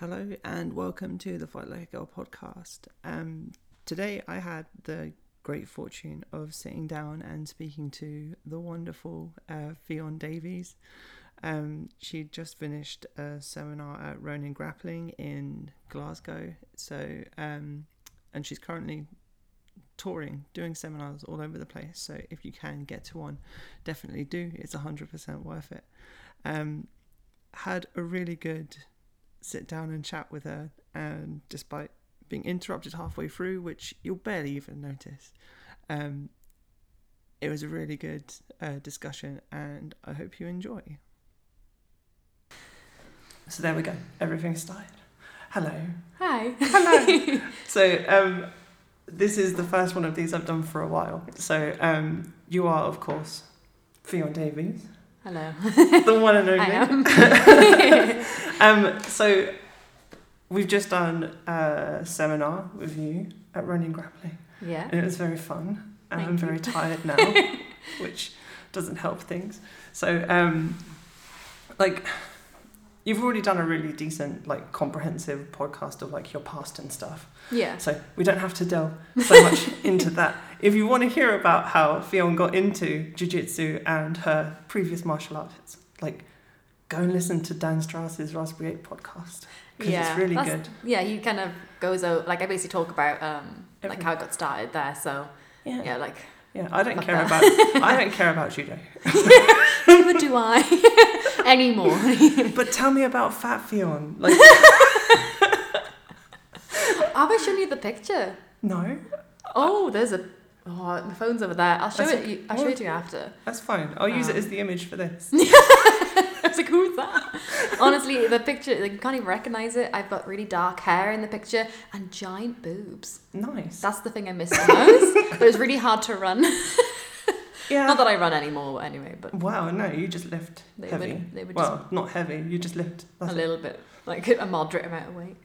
Hello and welcome to the Fight Like a Girl podcast. Um, today I had the great fortune of sitting down and speaking to the wonderful uh, Ffion Davies. Um, she just finished a seminar at Ronin Grappling in Glasgow. So, um, and she's currently touring, doing seminars all over the place. So, if you can get to one, definitely do. It's 100% worth it. Um, had a really good sit down and chat with her, and despite being interrupted halfway through, which you'll barely even notice, um, it was a really good uh, discussion, and I hope you enjoy. So there we go. Everything started. Hello. Hi. Hello. so um, this is the first one of these I've done for a while. So um, you are, of course, Ffion Davies. Hello. the one and only. I am. um, so we've just done a seminar with you at Ronin Grappling, yeah. and it was very fun. And Thank I'm you. very tired now, which doesn't help things. So, um, like, you've already done a really decent, like, comprehensive podcast of like your past and stuff. Yeah. So we don't have to delve so much into that. If you want to hear about how Ffion got into jiu-jitsu and her previous martial arts, like go and listen to Dan Strauss's Raspberry Ape podcast because yeah. it's really good. Yeah, he kind of goes out like I basically talk about um like how it got started there. So Yeah. Yeah, like yeah, I don't care that. about I don't care about judo. neither do I anymore. But tell me about Fat Ffion. Like Have I shown you the picture? no, Oh, there's a oh my phone's over there. I'll show That's it. You, I'll show it to you after. that's fine. I'll use it Um, as the image for this. I was like, who's that? Honestly, the picture like you can't even recognize it. I've got really dark hair in the picture and giant boobs. Nice. That's the thing I miss the most. but it's really hard to run. Yeah. Not that I run anymore anyway, but Wow, no, you just lift They heavy. would- they would well, not heavy. You just lift. That's a it. little bit, like a moderate amount of weight.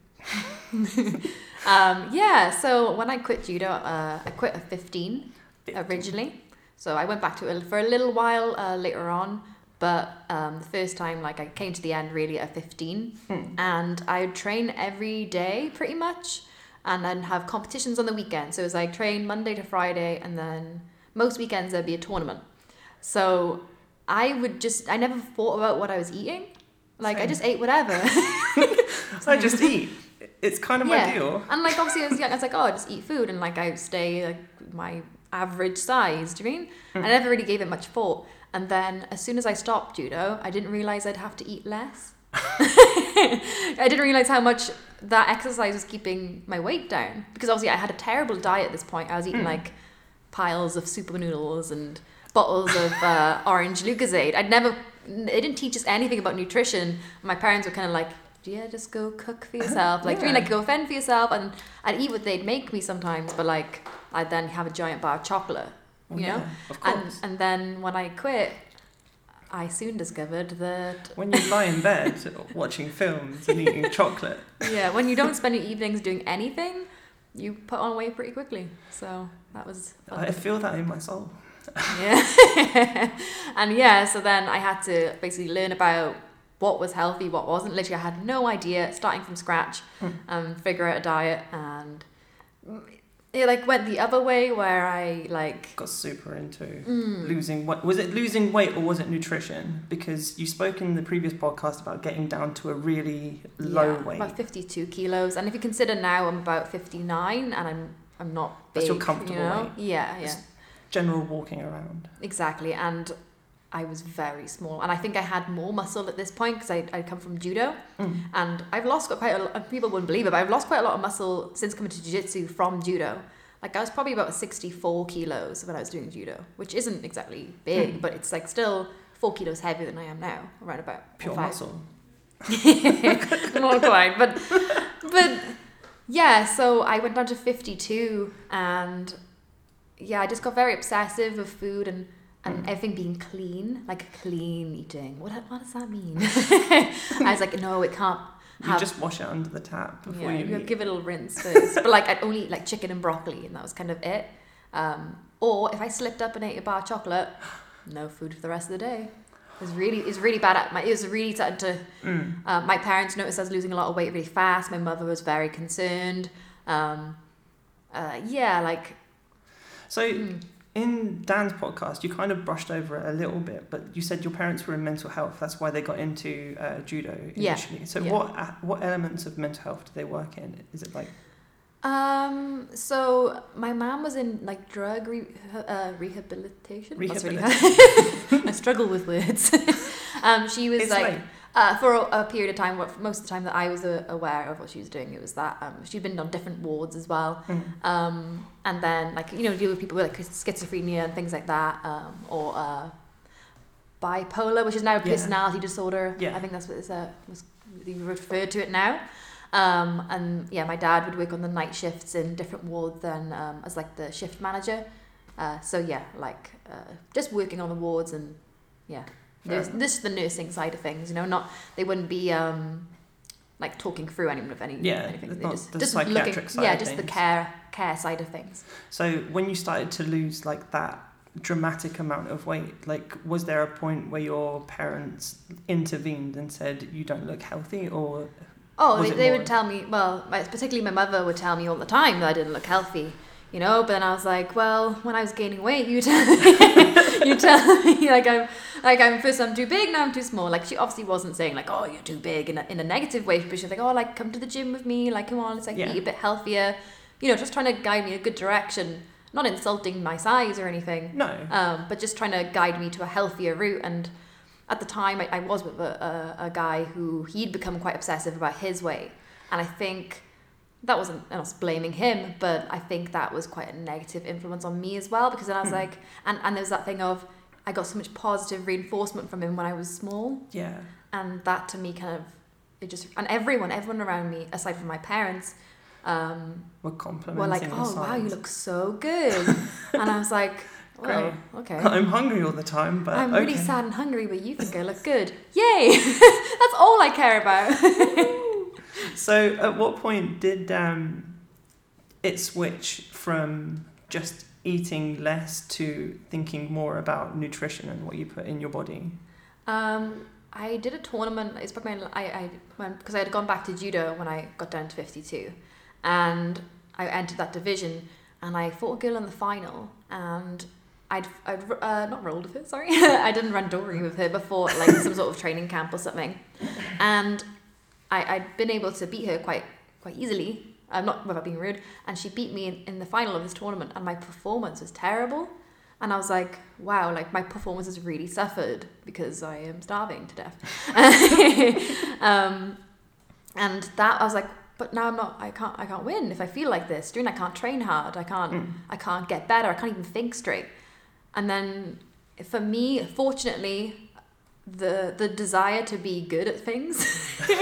um, yeah, so when I quit judo, uh, I quit at 15 originally. So I went back to it for a little while uh, later on, but um, the first time, like I came to the end really at 15, Hmm. and I would train every day pretty much, and then have competitions on the weekend. So it was like train Monday to Friday, and then most weekends there'd be a tournament. So I would just, I never thought about what I was eating. Like I just ate whatever. I just eat. It's kind of my deal. And like obviously I was young, I was like, oh, I just eat food and like I stay like my average size. Do you mean? I never really gave it much thought. And then as soon as I stopped judo, I didn't realize I'd have to eat less. I didn't realize how much that exercise was keeping my weight down because obviously I had a terrible diet at this point. I was eating like piles of super noodles and bottles of uh, orange Lucozade. I'd never, they didn't teach us anything about nutrition. My parents were kind of like, yeah, just go cook for yourself. Like, do you mean Yeah. like go fend for yourself? And I'd eat what they'd make me sometimes, but like I'd then have a giant bar of chocolate, you know? Yeah, of And, course. and then when I quit, I soon discovered that when you lie in bed watching films and eating chocolate, yeah, when you don't spend your evenings doing anything, you put on weight pretty quickly. So that was fun. I feel that in my soul. Yeah. and yeah, so then I had to basically learn about what was healthy, what wasn't. Literally, I had no idea, starting from scratch, Hmm. and figure out a diet. And it like went the other way where I like Got super into mm, losing weight. Was it losing weight or was it nutrition? Because you spoke in the previous podcast about getting down to a really low yeah, weight. about fifty two kilos. And if you consider now I'm about fifty nine, and I'm I'm not big. That's your comfortable you know? weight. Yeah, yeah. It's General walking around. Exactly, and I was very small, and I think I had more muscle at this point because I I come from judo, Mm. and I've lost quite a lot. People wouldn't believe it, but I've lost quite a lot of muscle since coming to jiu-jitsu from judo. Like I was probably about sixty four kilos when I was doing judo, which isn't exactly big, Mm. but it's like still four kilos heavier than I am now, around about Pure five. muscle. not quite, but but yeah. So I went down to fifty two, and yeah, I just got very obsessive with food and and Mm. everything being clean, like clean eating. What what does that mean? I was like, no, it can't. You just wash it under the tap before yeah, you you give it a little rinse first. but like I'd only eat like chicken and broccoli, and that was kind of it. Um, or if I slipped up and ate a bar of chocolate, no food for the rest of the day. It was really, it was really bad. At my, it was really starting to. Mm. Uh, my parents noticed I was losing a lot of weight really fast. My mother was very concerned. Um, uh, yeah, like. So mm. In Dan's podcast, you kind of brushed over it a little bit, but you said your parents were in mental health. That's why they got into uh, judo Yeah, initially. So yeah. what uh, what elements of mental health do they work in? Is it like Um. So my mom was in like drug re- uh, rehabilitation. Rehabilitation. I struggle with words. um. She was It's like. like- Uh, for a, a period of time, what most of the time that I was uh, aware of what she was doing, it was that um, she'd been on different wards as well, Mm. um, and then like you know deal with people with like schizophrenia and things like that, um, or uh, bipolar, which is now a Yeah. personality disorder. Yeah. I think that's what it's uh, was you referred to it now. Um, and yeah, my dad would work on the night shifts in different wards then um, as like the shift manager. Uh, so yeah, like uh, just working on the wards and yeah, Nurs- this is the nursing side of things. You know, not they wouldn't be um, like talking through any of any Yeah, anything. not just the just psychiatric looking, side yeah, just the care care side of things. So when you started to lose like that dramatic amount of weight, like was there a point where your parents intervened and said you don't look healthy or Oh, they, they would tell me. Well, particularly my mother would tell me all the time that I didn't look healthy. You know, but then I was like, well, when I was gaining weight, you tell you tell me like I'm like I'm first I'm too big, now I'm too small. Like she obviously wasn't saying like, oh, you're too big in a, in a negative way, but she was like, oh, like come to the gym with me, like come on, let's like Yeah. eat a bit healthier. You know, just trying to guide me in a good direction, not insulting my size or anything no? um, but just trying to guide me to a healthier route. And at the time, I, I was with a, a, a guy who he'd become quite obsessive about his weight, and I think that wasn't I'm not blaming him, but I think that was quite a negative influence on me as well because then I was Hmm. like, and and there's that thing of I got so much positive reinforcement from him when I was small, Yeah. and that to me kind of it just and everyone everyone around me aside from my parents. Um, We're complimenting were like, oh wow, you look so good, and I was like, well, okay. I'm hungry all the time, but I'm okay. really sad and hungry, but you think I look good. Yay! That's all I care about. So, at what point did um, it switch from just eating less to thinking more about nutrition and what you put in your body? Um, I did a tournament. It's probably my, I I because I had gone back to judo when I got down to fifty two, and I entered that division, and I fought a girl in the final, and I'd I'd uh, not rolled with her. Sorry, I didn't randori with her before like some sort of training camp or something, and I I'd been able to beat her quite quite easily. I'm not without being rude, and she beat me in, in the final of this tournament, and my performance was terrible. And I was like, wow, like my performance has really suffered because I am starving to death. um, and that I was like, but now I'm not. I can't. I can't win if I feel like this. Doing I can't train hard. I can't. Mm. I can't get better. I can't even think straight. And then for me, fortunately, the the desire to be good at things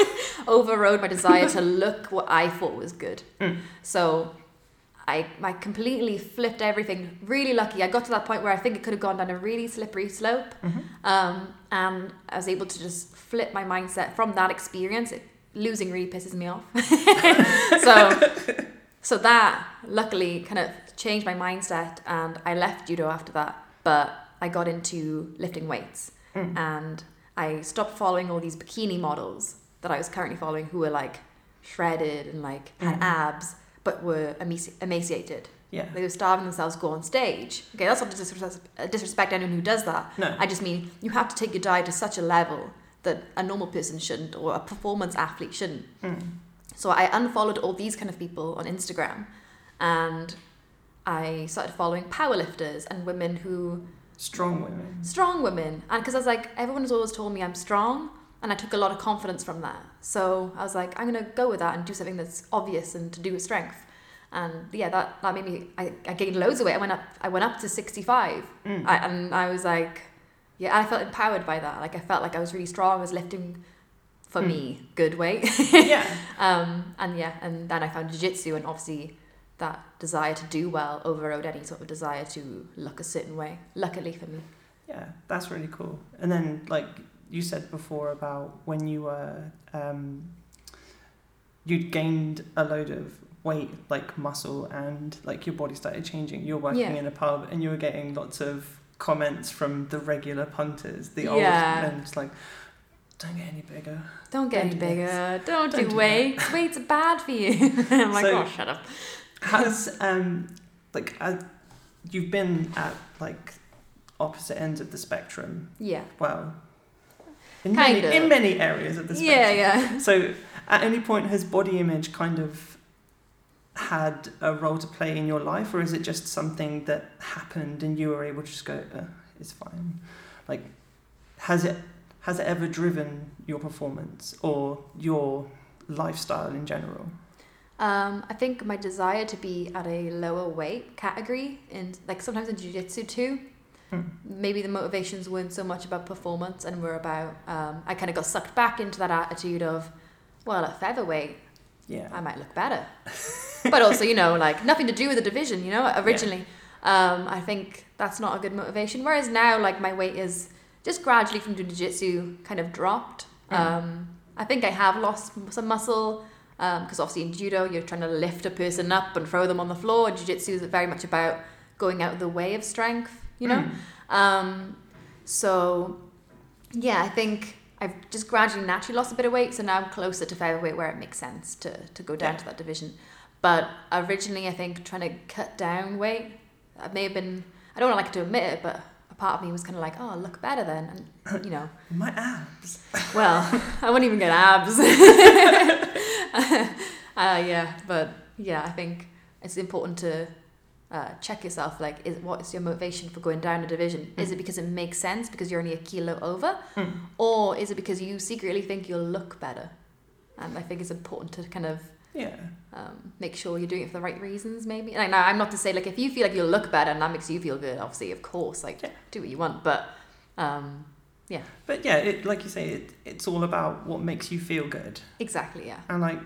overrode my desire to look what I thought was good. Mm. So I I completely flipped everything. Really lucky. I got to that point where I think it could have gone down a really slippery slope. Mhm. Um, and I was able to just flip my mindset from that experience. It, losing really pisses me off. so, so that luckily kind of changed my mindset, and I left judo after that. But I got into lifting weights, Mm. and I stopped following all these bikini models that I was currently following, who were like shredded and like had Mhm. abs, but were emaci- emaciated. Yeah. They were starving themselves to go on stage. Okay, that's not to disrespect, uh, disrespect anyone who does that. No. I just mean you have to take your diet to such a level that a normal person shouldn't or a performance athlete shouldn't. Mm. So I unfollowed all these kind of people on Instagram and I started following powerlifters and women who Strong women. strong women and because I was like everyone has always told me I'm strong and I took a lot of confidence from that. So I was like I'm going to go with that and do something that's obvious and to do with strength. And yeah, that, that made me I, I gained loads of weight. I went up I went up to 65 Mm. I, and I was like, yeah, I felt empowered by that. Like I felt like I was really strong. I was lifting, for Hmm. me, good weight. yeah. um, and yeah, and then I found jiu-jitsu and obviously that desire to do well overrode any sort of desire to look a certain way. Luckily for me. Yeah, that's really cool. And then, like you said before about when you were, um, you'd gained a load of weight, like muscle, and like your body started changing. You're working Yeah. in a pub and you were getting lots of comments from the regular punters, the old Yeah. it's like, don't get any bigger. Don't get any Don't bigger. Don't, Don't do do weights. Weights are bad for you. I'm like, So- oh, shut up. Has um like uh, you've been at like opposite ends of the spectrum? Yeah. Well, in Kind many, of. in many areas of the spectrum. Yeah, yeah. So, at any point, has body image kind of had a role to play in your life, or is it just something that happened and you were able to just go, uh, "It's fine"? Like, has it has it ever driven your performance or your lifestyle in general? Um, I think my desire to be at a lower weight category, and like sometimes in jiu-jitsu too, Hmm. maybe the motivations weren't so much about performance and were about, um, I kind of got sucked back into that attitude of, well, at featherweight, Yeah. I might look better. but also, you know, like nothing to do with the division, you know, originally. Um, I think that's not a good motivation. Whereas now, like, my weight is just gradually from jiu jitsu kind of dropped. Mm. Um, I think I have lost some muscle because obviously in judo, you're trying to lift a person up and throw them on the floor. Jiu jitsu is very much about going out of the way of strength, you know? Mm. Um, so, yeah, I think I've just gradually naturally lost a bit of weight, so now I'm closer to featherweight where it makes sense to, to go down Yeah. to that division. But originally, I think trying to cut down weight, I may have been, I don't like to admit it, but a part of me was kind of like, oh, look better then. And, you know, My abs. well, I wouldn't even get abs. uh, yeah, but yeah, I think it's important to uh, check yourself. Like, is what is your motivation for going down a division? Is it because it makes sense because you're only a kilo over, Mm. or is it because you secretly think you'll look better? And I think it's important to kind of Yeah. um, make sure you're doing it for the right reasons, maybe. And now I'm not to say like if you feel like you'll look better and that makes you feel good, obviously, of course, like Yeah. do what you want, but. Um, yeah. But yeah, it, like you say, it, it's all about what makes you feel good. exactly, yeah. And like,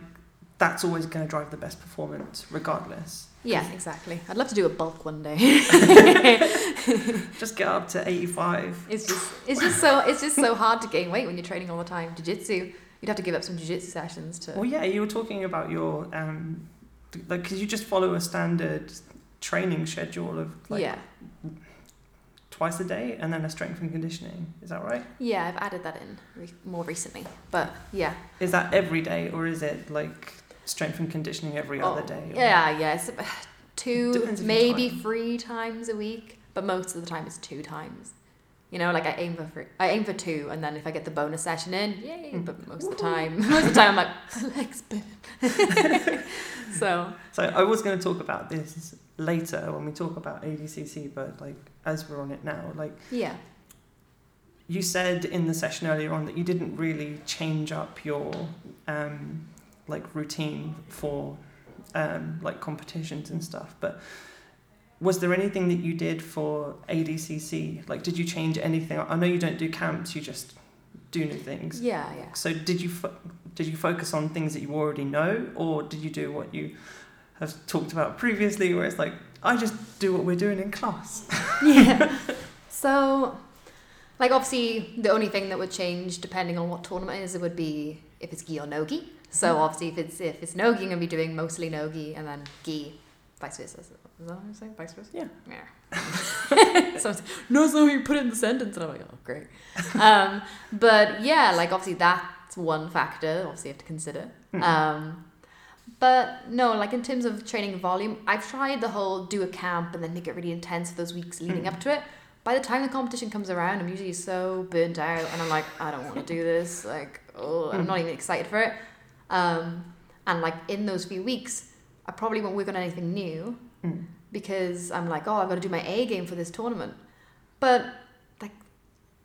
that's always going to drive the best performance, regardless. Yeah, exactly. I'd love to do a bulk one day. Just get up to 85. it's just it's just so it's just so hard to gain weight when you're training all the time. Jiu-jitsu, you'd have to give up some jiu-jitsu sessions to Well, yeah, you were talking about your, um, like, because you just follow a standard training schedule of like Yeah. twice a day and then a strength and conditioning. Is that right? Yeah, I've added that in re- more recently. But yeah. Is that every day or is it like strength and conditioning every other Oh, day? or- Yeah, yeah. It's two Depends if you maybe three times a week, but most of the time it's two times. You know, like I aim for three, I aim for two, and then if I get the bonus session in, yay! But most of the time, most of the time I'm like legs burn. so So I was going to talk about this later when we talk about ADCC, but like as we're on it now, like yeah, you said in the session earlier on that you didn't really change up your um, like routine for um, like competitions and stuff, but was there anything that you did for ADCC? Like, did you change anything? I know you don't do camps; you just do new things. yeah, yeah. So, did you fo- did you focus on things that you already know, or did you do what you have talked about previously, where it's like I just do what we're doing in class? yeah. So, like, obviously, the only thing that would change depending on what tournament it is, it would be if it's gi or no gi. So, mm-hmm. obviously, if it's if it's no gi, I'm gonna be doing mostly no gi, and then gi, vice versa. Is that what I'm saying? Vice versa. Yeah. Yeah. so, it's, no, so you put it in the sentence, and I'm like, oh, great. Um, but yeah, like obviously that's one factor. Obviously, you have to consider. Mhm. Um, but no, like in terms of training volume, I've tried the whole do a camp and then make it really intense for those weeks leading Mm. up to it. By the time the competition comes around, I'm usually so burnt out and I'm like, I don't want to do this. Like, oh, I'm Mm. not even excited for it. Um, and like in those few weeks, I probably won't work on anything new Mm. because I'm like, oh, I've got to do my A game for this tournament. But like,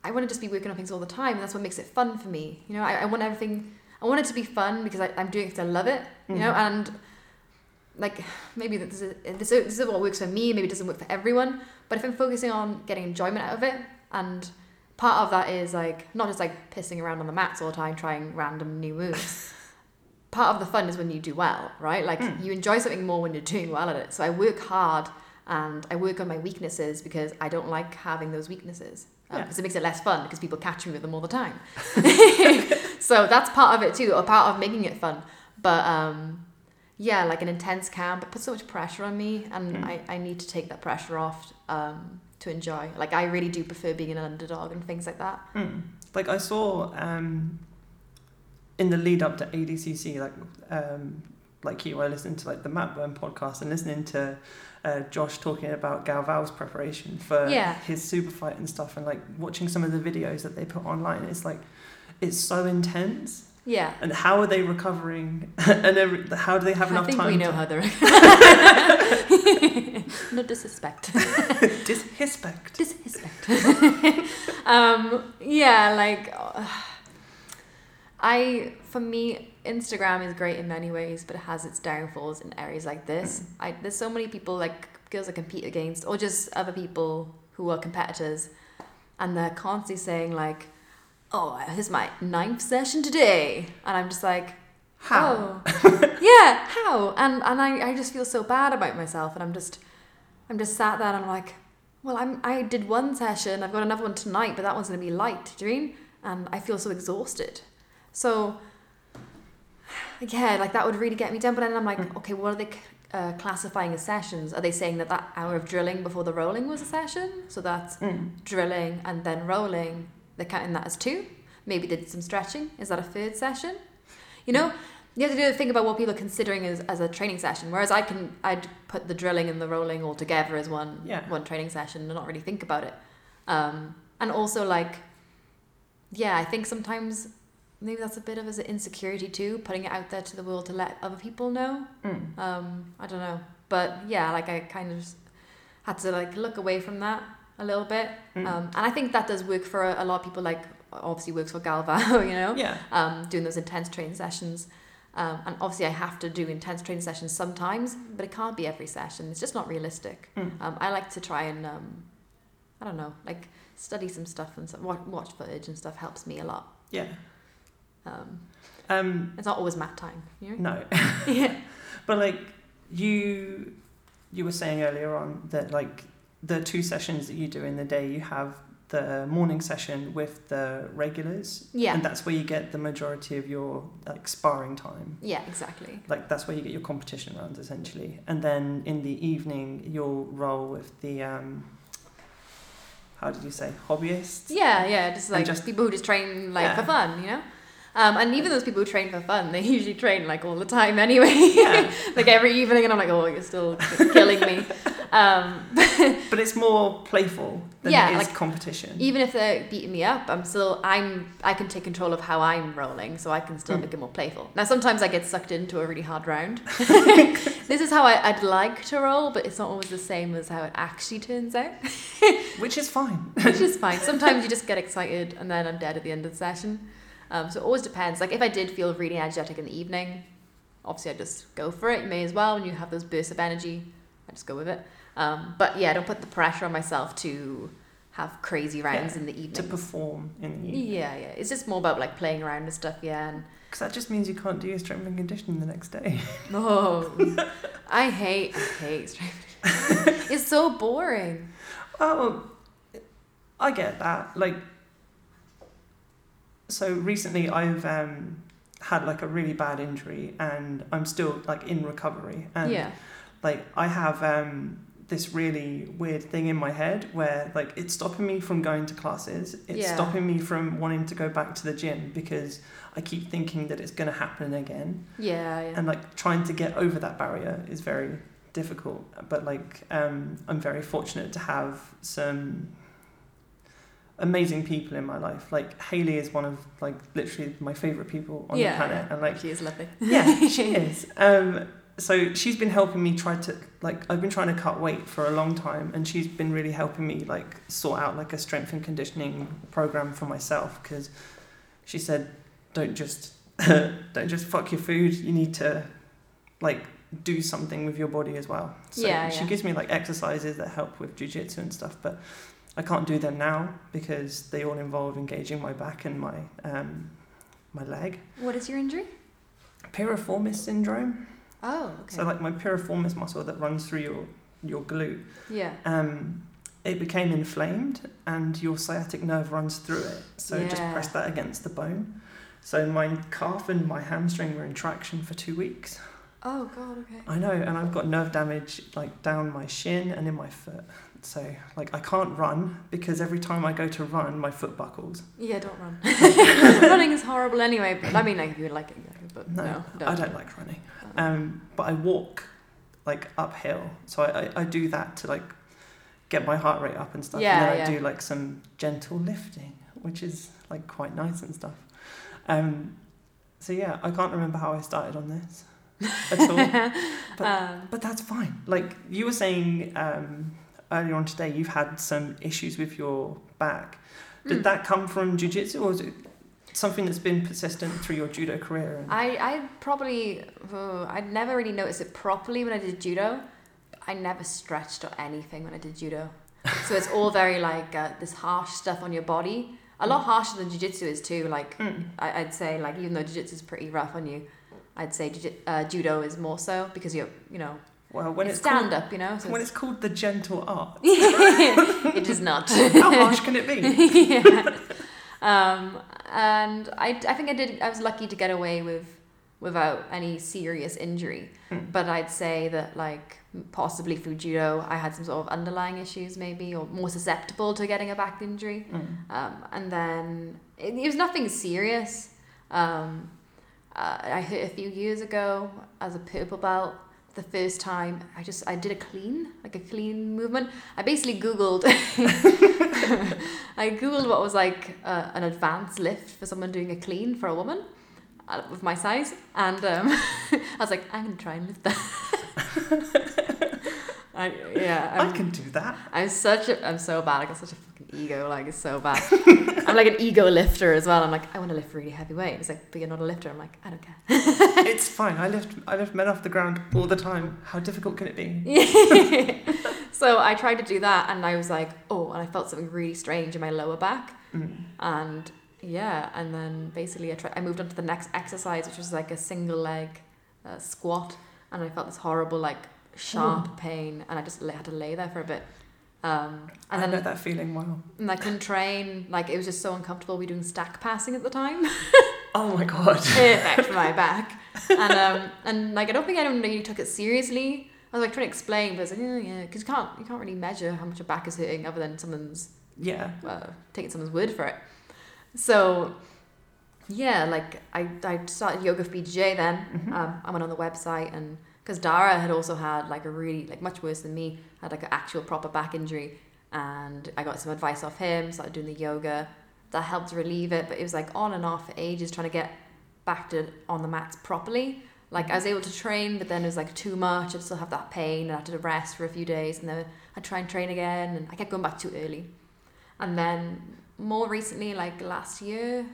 I want to just be working on things all the time, and that's what makes it fun for me. You know, I, I want everything. I want it to be fun because I, I'm doing it because I love it. You know, Mhm. and like maybe this is this is, this is what works for me. Maybe it doesn't work for everyone. But if I'm focusing on getting enjoyment out of it, and part of that is like not just like pissing around on the mats all the time, trying random new moves. part of the fun is when you do well, right? Like Mm. you enjoy something more when you're doing well at it. So I work hard and I work on my weaknesses because I don't like having those weaknesses. Yeah. Because it makes it less fun because people catch me with them all the time. so that's part of it too, or part of making it fun. But um, yeah, like an intense camp, it puts so much pressure on me, and Mm. I, I need to take that pressure off um, to enjoy. Like I really do prefer being an underdog and things like that. Mm. Like I saw um, in the lead up to ADCC, like um, like you, I listened to like the Matt Burn podcast and listening to uh, Josh talking about Galvão's preparation for Yeah. his super fight and stuff, and like watching some of the videos that they put online. It's like it's so intense. Yeah. And how are they recovering? and every, how do they have I enough think time? we know to how they're. no disrespect. disrespect. Disrespect. um, yeah, like uh, I for me, Instagram is great in many ways, but it has its downfalls in areas like this. I there's so many people like girls I compete against, or just other people who are competitors, and they're constantly saying like, "Oh, this is my ninth session today," and I'm just like. How? Oh. yeah, how? And and I, I just feel so bad about myself and I'm just I'm just sat there and I'm like, well I'm I did one session, I've got another one tonight, but that one's gonna be light, do you mean? And I feel so exhausted. So yeah, like that would really get me down. But then I'm like, okay, what are they uh, classifying as sessions? Are they saying that that hour of drilling before the rolling was a session? So that's Mm. drilling and then rolling, they're counting that as two. Maybe they did some stretching. Is that a third session? You know, you have to do a think about what people are considering as, as a training session. Whereas I can, I'd put the drilling and the rolling all together as one Yeah. one training session and not really think about it. Um, and also like, yeah, I think sometimes maybe that's a bit of an insecurity too, putting it out there to the world to let other people know. Mm. Um, I don't know, but yeah, like I kind of had to like look away from that a little bit. Mm. Um, and I think that does work for a, a lot of people. Like obviously works for Galvão, you know, Yeah. um, doing those intense training sessions. Um, and obviously I have to do intense training sessions sometimes, but it can't be every session. It's just not realistic. Mm. Um, I like to try and um, I don't know, like study some stuff and so, watch, watch footage and stuff helps me a lot. Yeah. Um, Um, it's not always mat time, you know. no. yeah. But like you you were saying earlier on that like the two sessions that you do in the day you have the morning session with the regulars Yeah. and that's where you get the majority of your like sparring time Yeah. Exactly. like that's where you get your competition rounds essentially and then in the evening you'll roll with the um how did you say hobbyists Yeah, yeah, just like just- people who just train like Yeah. for fun, you know. Um, and even those people who train for fun, they usually train like all the time anyway. Yeah. like every evening, and I'm like, oh, you're still killing me. Um, but it's more playful than Yeah, it is like, competition even if they're beating me up, I'm still I'm I can take control of how I'm rolling, so I can still Mm. make it more playful. Now sometimes I get sucked into a really hard round. this is how I, I'd like to roll, but it's not always the same as how it actually turns out. which is fine which is fine. Sometimes you just get excited and then I'm dead at the end of the session. Um, so it always depends. Like if I did feel really energetic in the evening, obviously I just go for it. You may as well when you have those bursts of energy. I just go with it. Um, but yeah, I don't put the pressure on myself to have crazy rounds Yeah, in the evening to perform in the evening Yeah, yeah. It's just more about like playing around and stuff. Yeah. Because that just means you can't do your strength and conditioning the next day. oh, I hate, I hate strength. it's so boring. Oh, I get that. Like, so recently I've um, had like a really bad injury and I'm still like in recovery. And yeah. like I have um, this really weird thing in my head where like it's stopping me from going to classes. It's Yeah. stopping me from wanting to go back to the gym because I keep thinking that it's going to happen again. Yeah, yeah. and like trying to get over that barrier is very difficult but like um, i'm very fortunate to have some amazing people in my life like haley is one of like literally my favorite people on yeah, the planet yeah. and like she is lovely. yeah she is um, so she's been helping me try to like i've been trying to cut weight for a long time and she's been really helping me like sort out like a strength and conditioning program for myself because she said don't just don't just fuck your food you need to like do something with your body as well so Yeah, she yeah. gives me like exercises that help with jiu-jitsu and stuff but i can't do them now because they all involve engaging my back and my um, my leg What is your injury? piriformis syndrome Oh, okay. so like my piriformis muscle that runs through your your glute, yeah. um, it became inflamed, and your sciatic nerve runs through it. So just press that against the bone. So my calf and my hamstring were in traction for two weeks. Oh God. Okay. I know, and I've got nerve damage like down my shin and in my foot. So like I can't run because every time I go to run, my foot buckles. Yeah, don't run. Running is horrible anyway. But I mean, like if you like it, but No, no, don't. I don't like running. Um, but I walk like uphill, so I, I, I do that to like get my heart rate up and stuff. Yeah, and then yeah. I do like some gentle lifting, which is like quite nice and stuff. Um, so yeah, I can't remember how I started on this at all. But- um, But that's fine. Like you were saying um, earlier on today, you've had some issues with your back. Did Mm. that come from jujitsu, or is it something that's been persistent through your judo career? I, I probably, oh, I'd never really noticed it properly when I did judo. I never stretched or anything when I did judo. So it's all very like uh, this harsh stuff on your body. A lot harsher than jiu-jitsu is too. Like Mm. I, I'd say, like even though jiu-jitsu is pretty rough on you, I'd say uh, judo is more so because you're, you know, Well, when it's it's stand called, up, you know. So when it's, it's called the gentle art, it is not. how harsh can it be? yeah. Um, and I, I think I did. I was lucky to get away with without any serious injury. Hmm. But I'd say that like possibly through judo, I had some sort of underlying issues, maybe, or more susceptible to getting a back injury. Mm. Um, and then it, it was nothing serious. Um, uh, I hit a few years ago as a purple belt. The first time I just I did a clean, like a clean movement. I basically googled. I googled what was like uh, an advanced lift for someone doing a clean for a woman uh, with my size, and um, I was like, I'm gonna try and lift that. I, yeah, I I'm, can do that. I'm such a, I'm so bad. I got such a fucking ego. Like it's so bad. I'm like an ego lifter as well. I'm like, I want to lift really heavy weight. It's like, but you're not a lifter. I'm like, I don't care. it's fine. I lift I lift men off the ground all the time. How difficult can it be? so I tried to do that, and I was like, oh, and I felt something really strange in my lower back, Mm. and yeah, and then basically I tried. I moved on to the next exercise, which was like a single leg uh, squat, and I felt this horrible like sharp pain, and I just had to lay there for a bit. Um, I and know that feeling well. and I couldn't train. Like it was just so uncomfortable. We were doing stack passing at the time. Oh my god. perfect for my back. And um, and like I don't think anyone really took it seriously. I was like trying to explain, but I was like, yeah, yeah, because you can't you can't really measure how much your back is hurting other than someone's Yeah. uh, taking someone's word for it. So yeah, like I I started yoga for BJJ then. Mhm. Um, I went on the website and because Darragh had also had like a really like much worse than me had like an actual proper back injury, and I got some advice off him. Started doing the yoga that helped relieve it, but it was like on and off for ages trying to get back to on the mats properly. Like I was able to train, but then it was like too much. I'd still have that pain, and I had to rest for a few days, and then I'd try and train again, and I kept going back too early. And then more recently, like last year,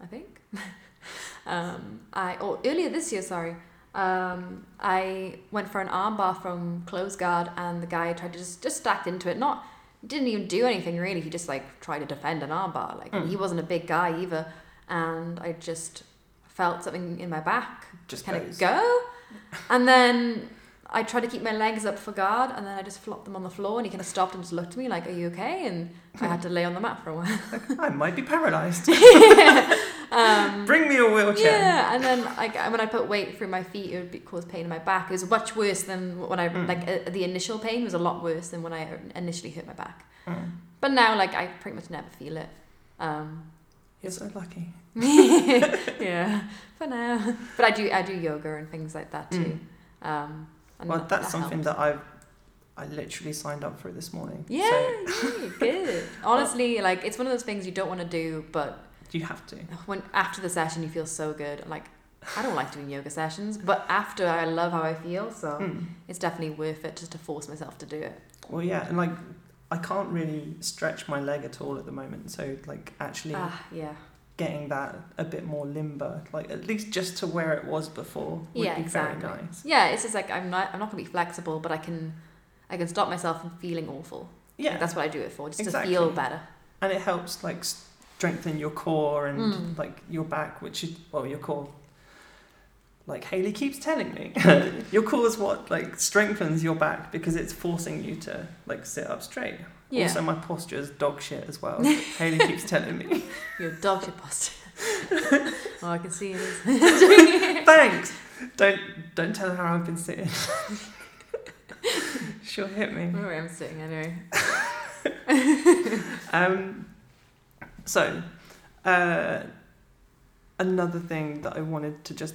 I think, um, I or earlier this year, sorry, um, I went for an armbar from Close Guard, and the guy tried to just just stacked into it. Not didn't even do anything really. He just like tried to defend an armbar. Like Mm. he wasn't a big guy either, and I just felt something in my back Just kind of go, and then. I tried to keep my legs up for guard, and then I just flopped them on the floor, and he kind of stopped and just looked at me like, "Are you okay?" And I had to lay on the mat for a while. I might be paralyzed. um, Bring me a wheelchair. yeah, and then like when I put weight through my feet, it would be, cause pain in my back. It was much worse than when I Mm. like uh, the initial pain was a lot worse than when I initially hurt my back. Mm. But now, like I pretty much never feel it. Um, You're so lucky. yeah, for now. But I do I do yoga and things like that too. Um, and Well, that- that's that something helps. that I've I literally signed up for this morning. Yeah, So yeah, good. Honestly, like it's one of those things you don't want to do, but you have to. when after the session you feel so good. Like I don't like doing yoga sessions, but after I love how I feel, so Mm. it's definitely worth it just to force myself to do it. Well, yeah, and like I can't really stretch my leg at all at the moment. So like actually Ah, yeah. getting that a bit more limber, like at least just to where it was before, would Yeah, be exactly. very nice. Yeah, it's just like I'm not I'm not gonna be flexible, but I can I can stop myself from feeling awful. Yeah, Like, that's what I do it for, just Exactly. to feel better. and it helps like strengthen your core and Mm. like your back, which is well your core. Like Haley keeps telling me, your core is what like strengthens your back because it's forcing you to like sit up straight. Yeah. Also, my posture is dog shit as well. Haley keeps telling me. Your dog shit posture. oh, I can see it is. Thanks. Don't don't tell her how I've been sitting. She'll hit me. Where I'm sitting anyway. Um, so, uh, another thing that I wanted to just,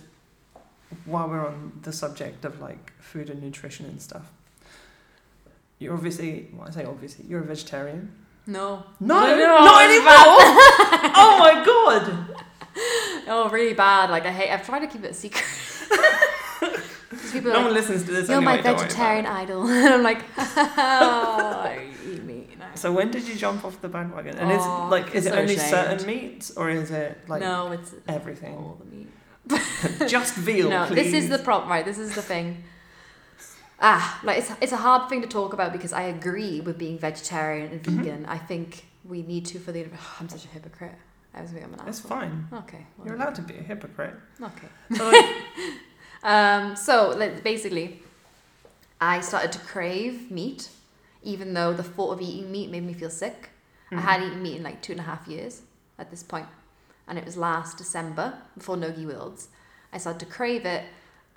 while we're on the subject of like food and nutrition and stuff, you're obviously, well, I say obviously, you're a vegetarian. No. No, No, no, not anymore. oh my god! Oh, really bad. Like I hate. I've tried to keep it a secret. people No like, one listens to this You're anyway. my don't worry about vegetarian idol. And I'm like, oh, I eat meat. now." So when did you jump off the bandwagon? And is like is it so only ashamed. certain meats or is it like no, it's everything? all the meat. Just veal, no, please. this is the problem, right? This is the thing. Ah, like it's it's a hard thing to talk about because I agree with being vegetarian and Mhm. vegan. I think we need to for the. I'm such a hypocrite. I was being an It's asshole. fine. Okay. well, You're allowed to be a hypocrite. Okay. So like, Um, so like, basically, I started to crave meat, even though the thought of eating meat made me feel sick. I mhm. hadn't eaten meat in like two and a half years at this point, and it was last December before Nogi Worlds. I started to crave it,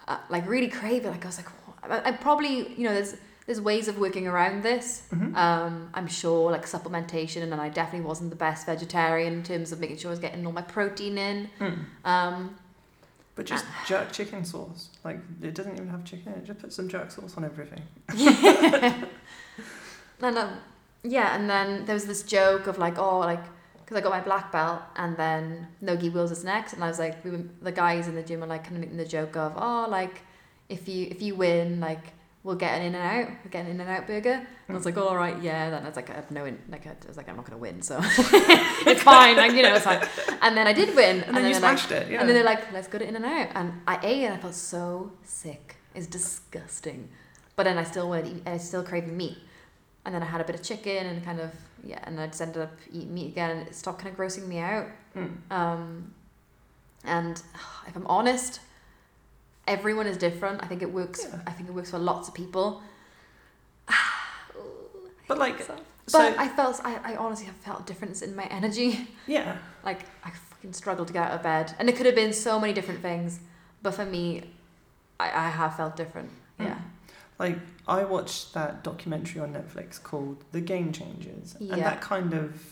uh, like really crave it. Like I was like, "Oh," I, I probably you know there's there's ways of working around this. Mhm. Um, I'm sure like supplementation, and then I definitely wasn't the best vegetarian in terms of making sure I was getting all my protein in. Mm. Um, But just jerk chicken sauce. Like it doesn't even have chicken. in it. Just put some jerk sauce on everything. And um, yeah, and then there was this joke of like, oh, like, because I got my black belt, and then Nogi Worlds is next, and I was like, we were, the guys in the gym were like kind of making the joke of, oh, like, if you if you win, like, we'll get an in and out, we'll get an in and out burger, and I was like, all right, yeah. Then I was like, I have no, in, like, I was like, I'm not gonna win, so it's fine, like, you know, it's fine. And then I did win, And, then you they're like, smashed it. Yeah. and then they're like, let's go to In and Out. And I ate and I felt so sick. It's disgusting. But then I still went, eat- I still craving meat. And then I had a bit of chicken and kind of, yeah, and I just ended up eating meat again and it stopped kind of grossing me out. Mm. Um, and if I'm honest, everyone is different. I think it works, Yeah. I think it works for lots of people. But like, So- so but I felt, I, I honestly have felt a difference in my energy. yeah. Like I fucking struggled to get out of bed, and it could have been so many different things, but for me, I, I have felt different. Mm. Yeah, Like I watched that documentary on Netflix called The Game Changers, and that kind of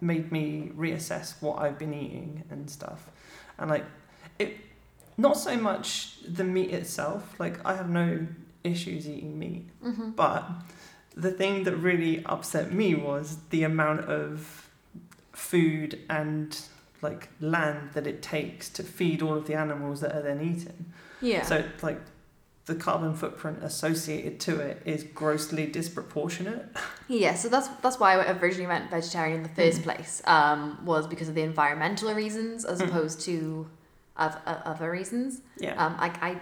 made me reassess what I've been eating and stuff. And like it, not so much the meat itself. Like I have no issues eating meat, mm-hmm. but the thing that really upset me was the amount of food and like land that it takes to feed all of the animals that are then eaten. yeah. So like the carbon footprint associated to it is grossly disproportionate. Yeah, so that's that's why I originally went vegetarian in the first Mm. place. Um, was because of the environmental reasons as Mm. opposed to of, of other reasons. Yeah. Um, like I,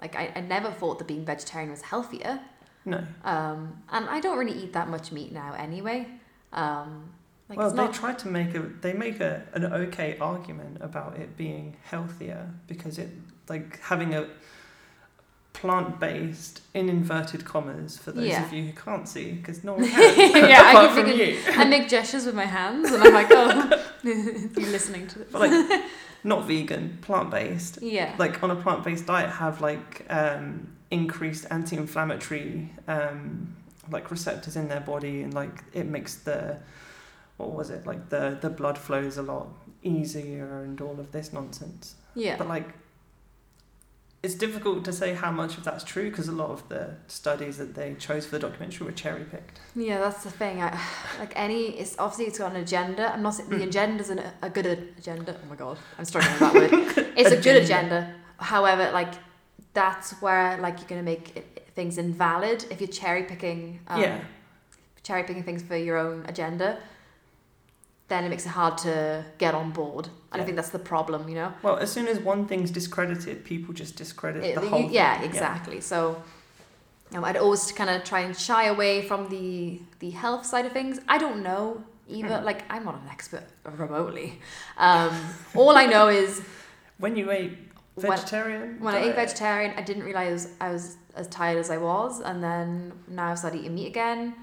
like I, I never thought that being vegetarian was healthier. no. Um, and I don't really eat that much meat now anyway. Um, like well, it's they try to make a they make a an okay argument about it being healthier because it like having a plant based in inverted commas for those Yeah. of you who can't see because no one can Yeah, I apart can from you. I make gestures with my hands, and I'm like, oh, you're listening to this? But like not vegan, plant based. yeah. Like on a plant based diet, have like um, increased anti inflammatory um, like receptors in their body, and like it makes the what was it like the the blood flows a lot easier and all of this nonsense. Yeah. But like. It's difficult to say how much of that's true because a lot of the studies that they chose for the documentary were cherry picked. Yeah, that's the thing. I like any. It's obviously it's got an agenda. I'm not saying the Mm. agenda's an, a good agenda. Oh my god, I'm struggling with that word. It's a good Agenda. agenda. However, like that's where like you're gonna make it, things invalid if you're cherry picking. Um, yeah, Cherry picking things for your own agenda. Then it makes it hard to get on board, and Yeah. I think that's the problem. You know. well, as soon as one thing's discredited, people just discredit It- the you- whole. yeah, thing. exactly. So um, I'd always kind of try and shy away from the the health side of things. I don't know either. Hmm. Like I'm not an expert remotely. Um, all I know is When you ate vegetarian, when I ate vegetarian, I didn't realize I was as tired as I was, and then now I've started eating meat again.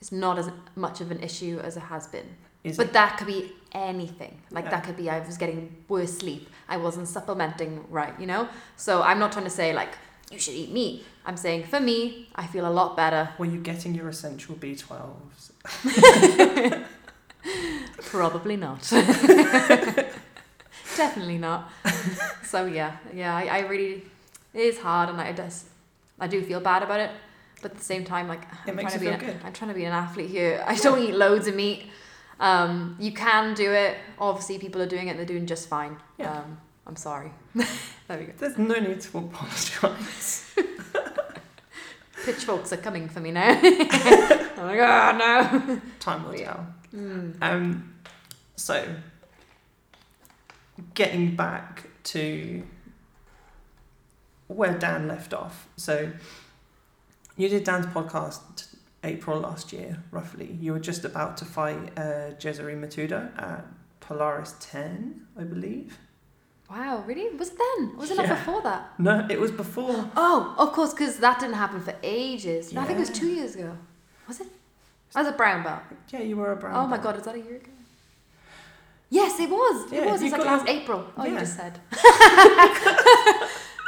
It's not as much of an issue as it has been. Is But it- that could be anything. Like Yeah. that could be I was getting worse sleep. I wasn't supplementing right, you know? So I'm not trying to say like you should eat meat. I'm saying for me, I feel a lot better. Were you getting your essential B12s? Probably not. Definitely not. So yeah, yeah, I, I really it is hard and I just I do feel bad about it. But at the same time, like It I'm trying to be an. I'm trying to be an athlete here. I don't eat loads of meat. Um, you can do it. Obviously, people are doing it. They're doing just fine. Yeah. Um, I'm sorry. there we go. There's no need to apologise. Pitchforks are coming for me now. I'm like, oh no. Time will tell. Mm. Um, so, getting back to where Dan left off. So, you did Dan's podcast April last year, roughly. You were just about to fight uh, Matuda at Polaris 10, I believe. Wow, really? Was it then? Was it not Yeah. before that? No, it was before. Oh, of course, because that didn't happen for ages. No, I think it was two years ago. Was it? I was a brown belt. Yeah, you were a brown. oh my god, is that a year ago? Yes, it was. It was. It's like last April. Oh, you just said.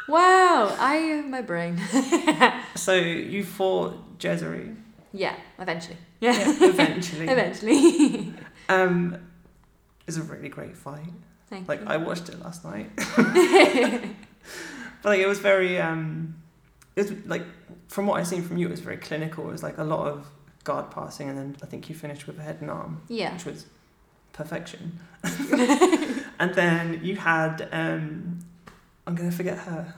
wow, I my brain. So, you fought Cesare. Yeah, eventually. Yeah, eventually. Eventually. Um, it's a really great fight. Thank Like you. I watched it last night. but like it was very um it was like from what I've seen from you it was very clinical. It was like a lot of guard passing and then I think you finished with a head and arm, yeah. which was perfection. and then you had um I'm gonna forget her.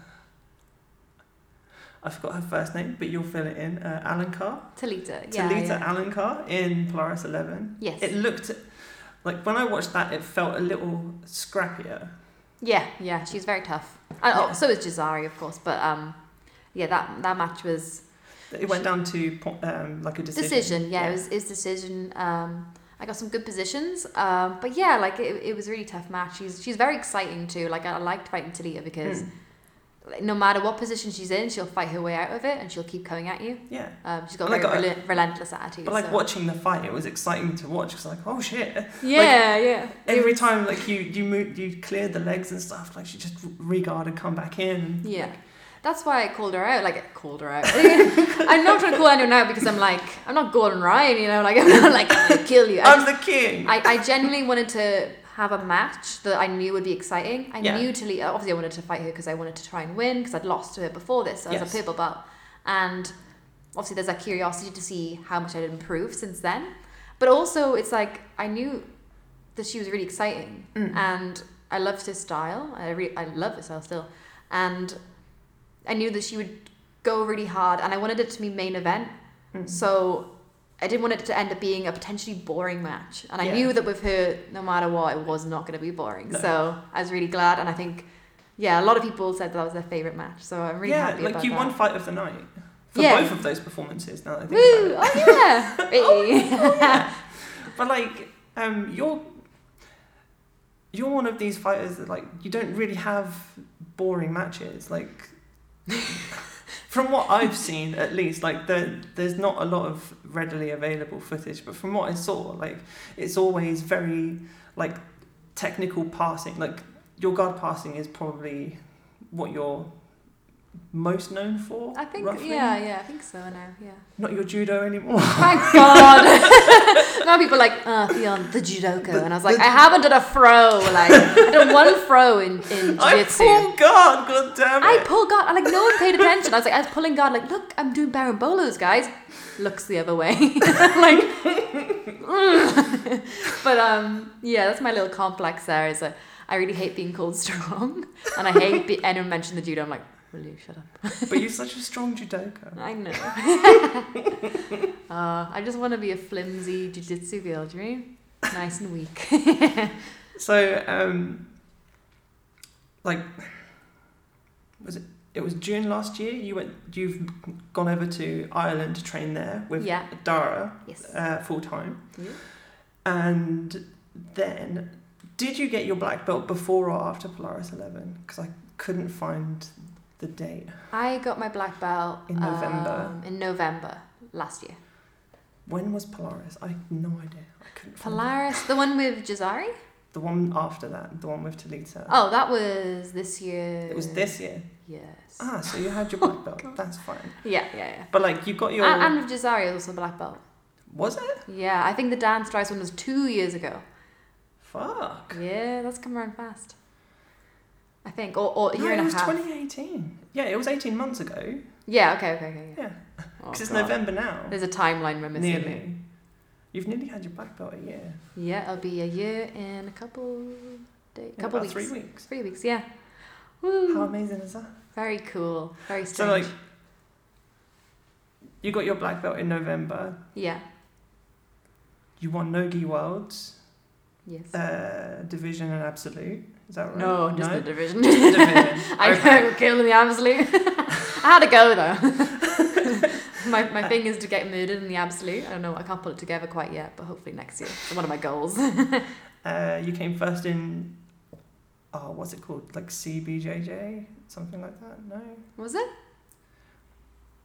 I forgot her first name, but you'll fill it in. Uh, Alencar, Talita. Yeah. Talita yeah. Alencar in Polaris Eleven. Yes. It looked like when I watched that, it felt a little scrappier. Yeah, yeah, she's very tough. And, Yeah. Oh, so is Jazari, of course, but um, yeah, that that match was It went down to um, like a decision. decision. Yeah, it was his decision. Um, I got some good positions, um, but yeah, like it, it was a really tough match. She's she's very exciting too. Like I liked fighting Talita because Mm. Like, no matter what position she's in, she'll fight her way out of it, and she'll keep coming at you. Yeah. Um, she's got a Like, very I- rel- relentless attitude. But like so- watching the fight, it was exciting to watch because like, oh shit! Yeah, yeah. Every time like you you moved, you cleared the legs and stuff, like she just regard and come back in. Yeah. like, That's why I called her out. Like, I called her out. I'm not trying to call anyone out because I'm like, I'm not Gordon Ryan, you know, like, I'm not like, I'm to kill you. I, I'm the king. I, I genuinely wanted to have a match that I knew would be exciting. I Yeah. knew to lead, obviously, I wanted to fight her because I wanted to try and win because I'd lost to her before this. So I was Yes. a purple belt. And obviously, there's that curiosity to see how much I'd improved since then. But also, it's like, I knew that she was really exciting Mm. and I loved her style. I re- I love her style still, and I knew that she would go really hard, and I wanted it to be main event. Mm. So I didn't want it to end up being a potentially boring match, and I Yeah. knew that with her, no matter what, it was not going to be boring. No. So I was really glad, and I think, yeah, a lot of people said that was their favorite match. So I'm really yeah, happy like about you that. won fight of the night for Yeah. both of those performances. Now that I think Woo! about it. Oh yeah! Hey. yeah. But like, um, you're you're one of these fighters that like you don't really have boring matches. Like, from what I've seen, at least, like there there's not a lot of readily available footage. But from what I saw, like it's always very like technical passing. Like your guard passing is probably what you're most known for. I think, roughly? yeah, yeah, I think so now, yeah. Not your judo anymore. Thank God. now people are like, oh, Ffion, the judoka. and I was like, I haven't done a throw. Like, I done one throw in, in jiu-jitsu. I pull guard, god damn it. I pull guard. and, Like, no one paid attention. I was like, I was pulling guard. Like, look, I'm doing berimbolos, guys. Looks the other way. like, mm. but um, yeah, that's my little complex there. Is that I really hate being called strong, and I hate be- anyone mention the judo. I'm like, will you shut up? But you're such a strong judoka. I know. uh, I just want to be a flimsy jiu-jitsu girl, do you mean? Nice and weak. So, um, like, was it? It was June last year. You went. You've gone over to Ireland to train there with Yeah. Darragh yes. uh, full time, Yeah. and then did you get your black belt before or after Polaris Eleven? Because I couldn't find the date. I got my black belt In November. um, in November last year. When was Polaris? I had no idea. I couldn't. find. Polaris, the one with Jazari? The one after that, the one with Talita. Oh, that was this year. It was this year. Yes. Ah, so you had your black belt. That's fine. Yeah, yeah, yeah. But like you got your. And, and with Cesario also black belt. was it? Yeah, I think the Dan Strauss one was two years ago. Fuck. Yeah, that's come around fast. I think, or, or a year it and a was 2018. Yeah, it was 18 months ago. Yeah, okay, okay, okay. Yeah. Yeah. Oh, Because it's God. November now. There's a timeline we're missing. Nearly. You've nearly had your black belt a year. Yeah, it'll be a year in a couple days, In couple weeks. three weeks. Three weeks, yeah. Woo. How amazing is that? Very cool. Very strange. So like, you got your black belt in November. yeah. You won Nogi Worlds, Yes. uh, Division and Absolute. Is that right? no, just no? the division. Division. I Okay. got killed in the absolute. I had to go though. my my thing is to get murdered in the absolute. I don't know. I can't put it together quite yet, but hopefully next year. It's one of my goals. Uh, you came first in. Oh, what's it called? Like CBJJ, something like that. No, Was it?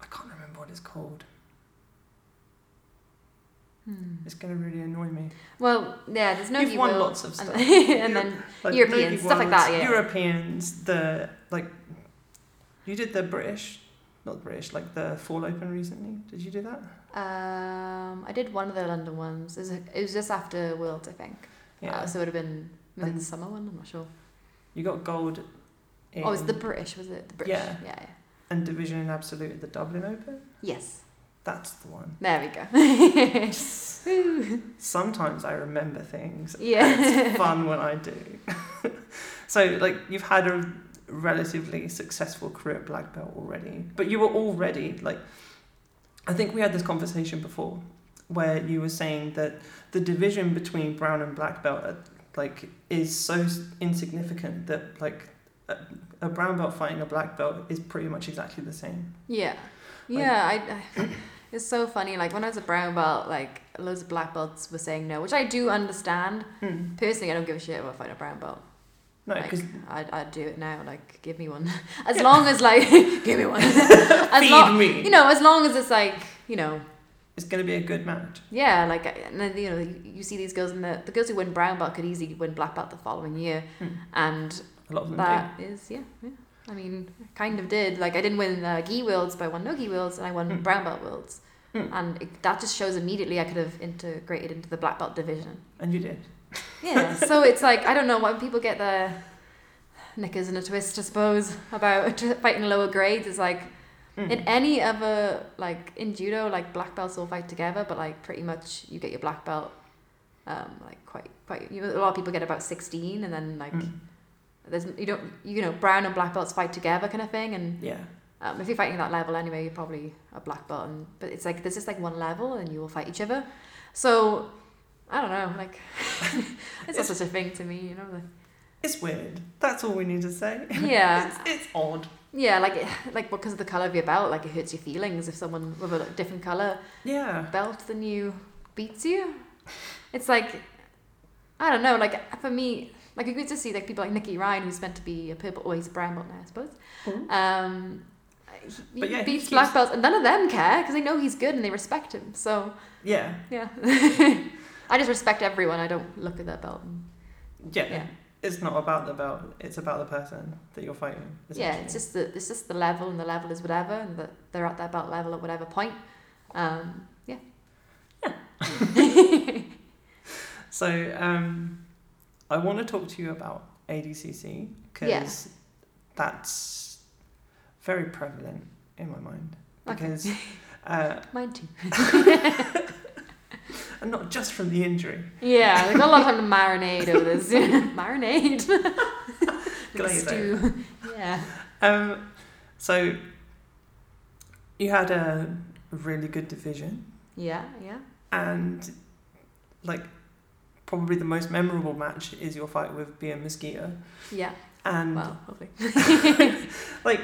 I can't remember what it's called. Hmm. It's gonna really annoy me. Well, yeah. There's no. You've you won will, lots of stuff. and then Like Europeans, stuff like that, yeah. Europeans, the like. You did the British, not British, like the Fall Open recently. Did you do that? um, I did one of the London ones. It was, it was just after Worlds, I think. Yeah. Uh, so it would have been maybe And- the summer one. I'm not sure. you got gold. In, Oh, it was the British, was it? The British. Yeah. Yeah. yeah. and division in absolute at the Dublin Open. Yes. That's the one. There we go. Sometimes I remember things. yeah. It's fun when I do. so, like, you've had a relatively successful career at black belt already, but you were already like. I think we had this conversation before, where you were saying that the division between brown and black belt, uh, like, is so insignificant that like. A, a brown belt fighting a black belt is pretty much exactly the same. Yeah, Like- yeah. I, I, it's so funny. Like when I was a brown belt, like loads of black belts were saying no, which I do understand. Hmm. Personally, I don't give a shit about fighting a brown belt. No, Like, because I'd, I'd do it now. Like, give me one. As long as like, give me one. as feed long, me. you know, as long as it's like, you know, it's going to be a good match. yeah, like, and then you know, you, see these girls, and the the girls who win brown belt could easily win black belt the following year, Hmm. and A lot of them do. That is, yeah, yeah. I mean, I kind of did. Like, I didn't win uh, gi worlds, but I won no gi worlds, and I won Mm. brown belt worlds. Mm. And it, that just shows immediately I could have integrated into the black belt division. and you did. Yeah. so it's like I don't know when people get their knickers in a twist, I suppose, about fighting lower grades. It's like Mm. in any other like in judo, like black belts all fight together, but like pretty much you get your black belt. Um, like quite quite you know, a lot of people get about sixteen, and then like Mm. There's you don't you know brown and black belts fight together kind of thing and Yeah. um, if you're fighting that level anyway you're probably a black belt and, but it's like there's just like one level and you will fight each other so I don't know like it's not such a thing to me you know It's weird. That's all we need to say. yeah It's, it's odd. yeah like like because of the color of your belt like it hurts your feelings if someone with a different color Yeah. belt than you beats you it's like I don't know like for me like you could to see like people like Nicky Ryan who's meant to be a purple or he's a brown belt now I suppose Mhm. Um, he But yeah, beats black belts, and none of them care because they know he's good and they respect him. So Yeah. yeah, I just respect everyone. I don't look at their belt. And, Yeah. Yeah. It's not about the belt. It's about the person that you're fighting. yeah, it's just the it's just the level, and the level is whatever, and that they're at their belt level at whatever point. Um, yeah. So um, I want to talk to you about ADCC because Yeah. that's very prevalent in my mind. Okay. Because, uh, Mine too. and not just from the injury. Yeah, they got a lot of time to marinade over this. marinade. Glaze. Stew. Yeah. Um, so you had a really good division, Yeah. Yeah. and like probably the most memorable match is your fight with Bia Mesquita. Yeah. And Well, hopefully. like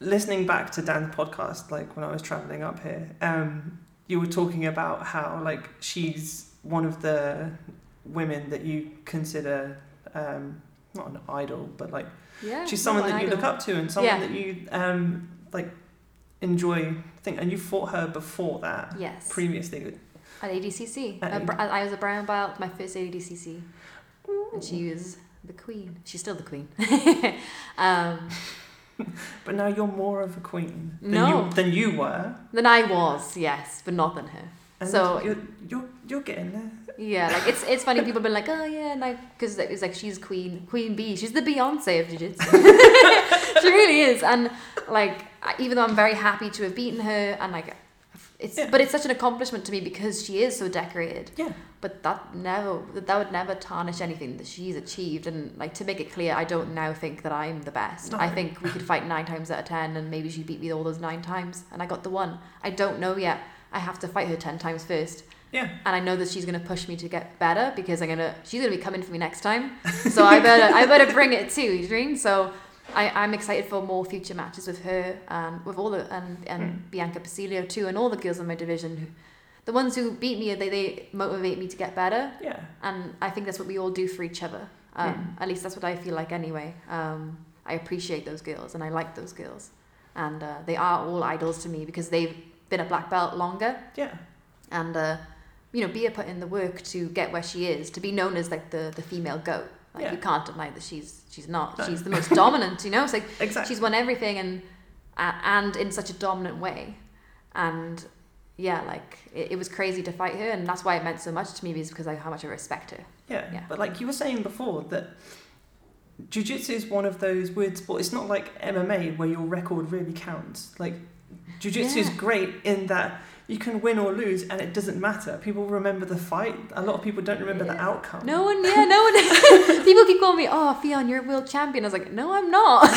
listening back to Dan's podcast, like when I was traveling up here, um, you were talking about how like she's one of the women that you consider um, not an idol, but like Yeah. she's someone that you idol. look up to and someone Yeah. that you um, like enjoy. Think, and you fought her before that Yes. previously. At ADCC. At A I was a brown belt, my first ADCC. And she was the queen. She's still the queen. um, But now you're more of a queen than No. you than you were. than I was, yes, but not than her. And So- you're, you're you're getting there. Yeah, like it's it's funny. People have been like, oh yeah, like because it's like she's queen, queen bee. She's the Beyonce of jiu-jitsu. she really is, and like even though I'm very happy to have beaten her, and like it's Yeah. but it's such an accomplishment to me because she is so decorated. Yeah. But that never that would never tarnish anything that she's achieved. And like to make it clear, I don't now think that I'm the best. I think we could fight nine times out of ten, and maybe she beat me all those nine times, and I got the one. I don't know yet. I have to fight her ten times first Yeah. and I know that she's gonna push me to get better because I'm gonna she's gonna be coming for me next time. So I better I better bring it too, you dream. So I, I'm excited for more future matches with her and with all the and, and Bianca Basílio too and all the girls in my division who the ones who beat me they, they motivate me to get better Yeah. and I think that's what we all do for each other. Um, Mm. At least that's what I feel like anyway. Um, I appreciate those girls and I like those girls. And uh, they are all idols to me because they've been a black belt longer Yeah. and uh, you know Bia put in the work to get where she is to be known as like the the female goat like Yeah. you can't deny that she's she's not No. she's the most dominant you know it's like Exactly. she's won everything and uh, and in such a dominant way and yeah like it, it was crazy to fight her and that's why it meant so much to me is because I how much I respect her Yeah. Yeah. But like you were saying before that jiu-jitsu is one of those weird sports. It's not like MMA where your record really counts. Like jiu-jitsu is great in that you can win or lose and it doesn't matter. People remember the fight. A lot of people don't remember the outcome. no one yeah no one people keep calling me oh Ffion you're a world champion I was like no I'm not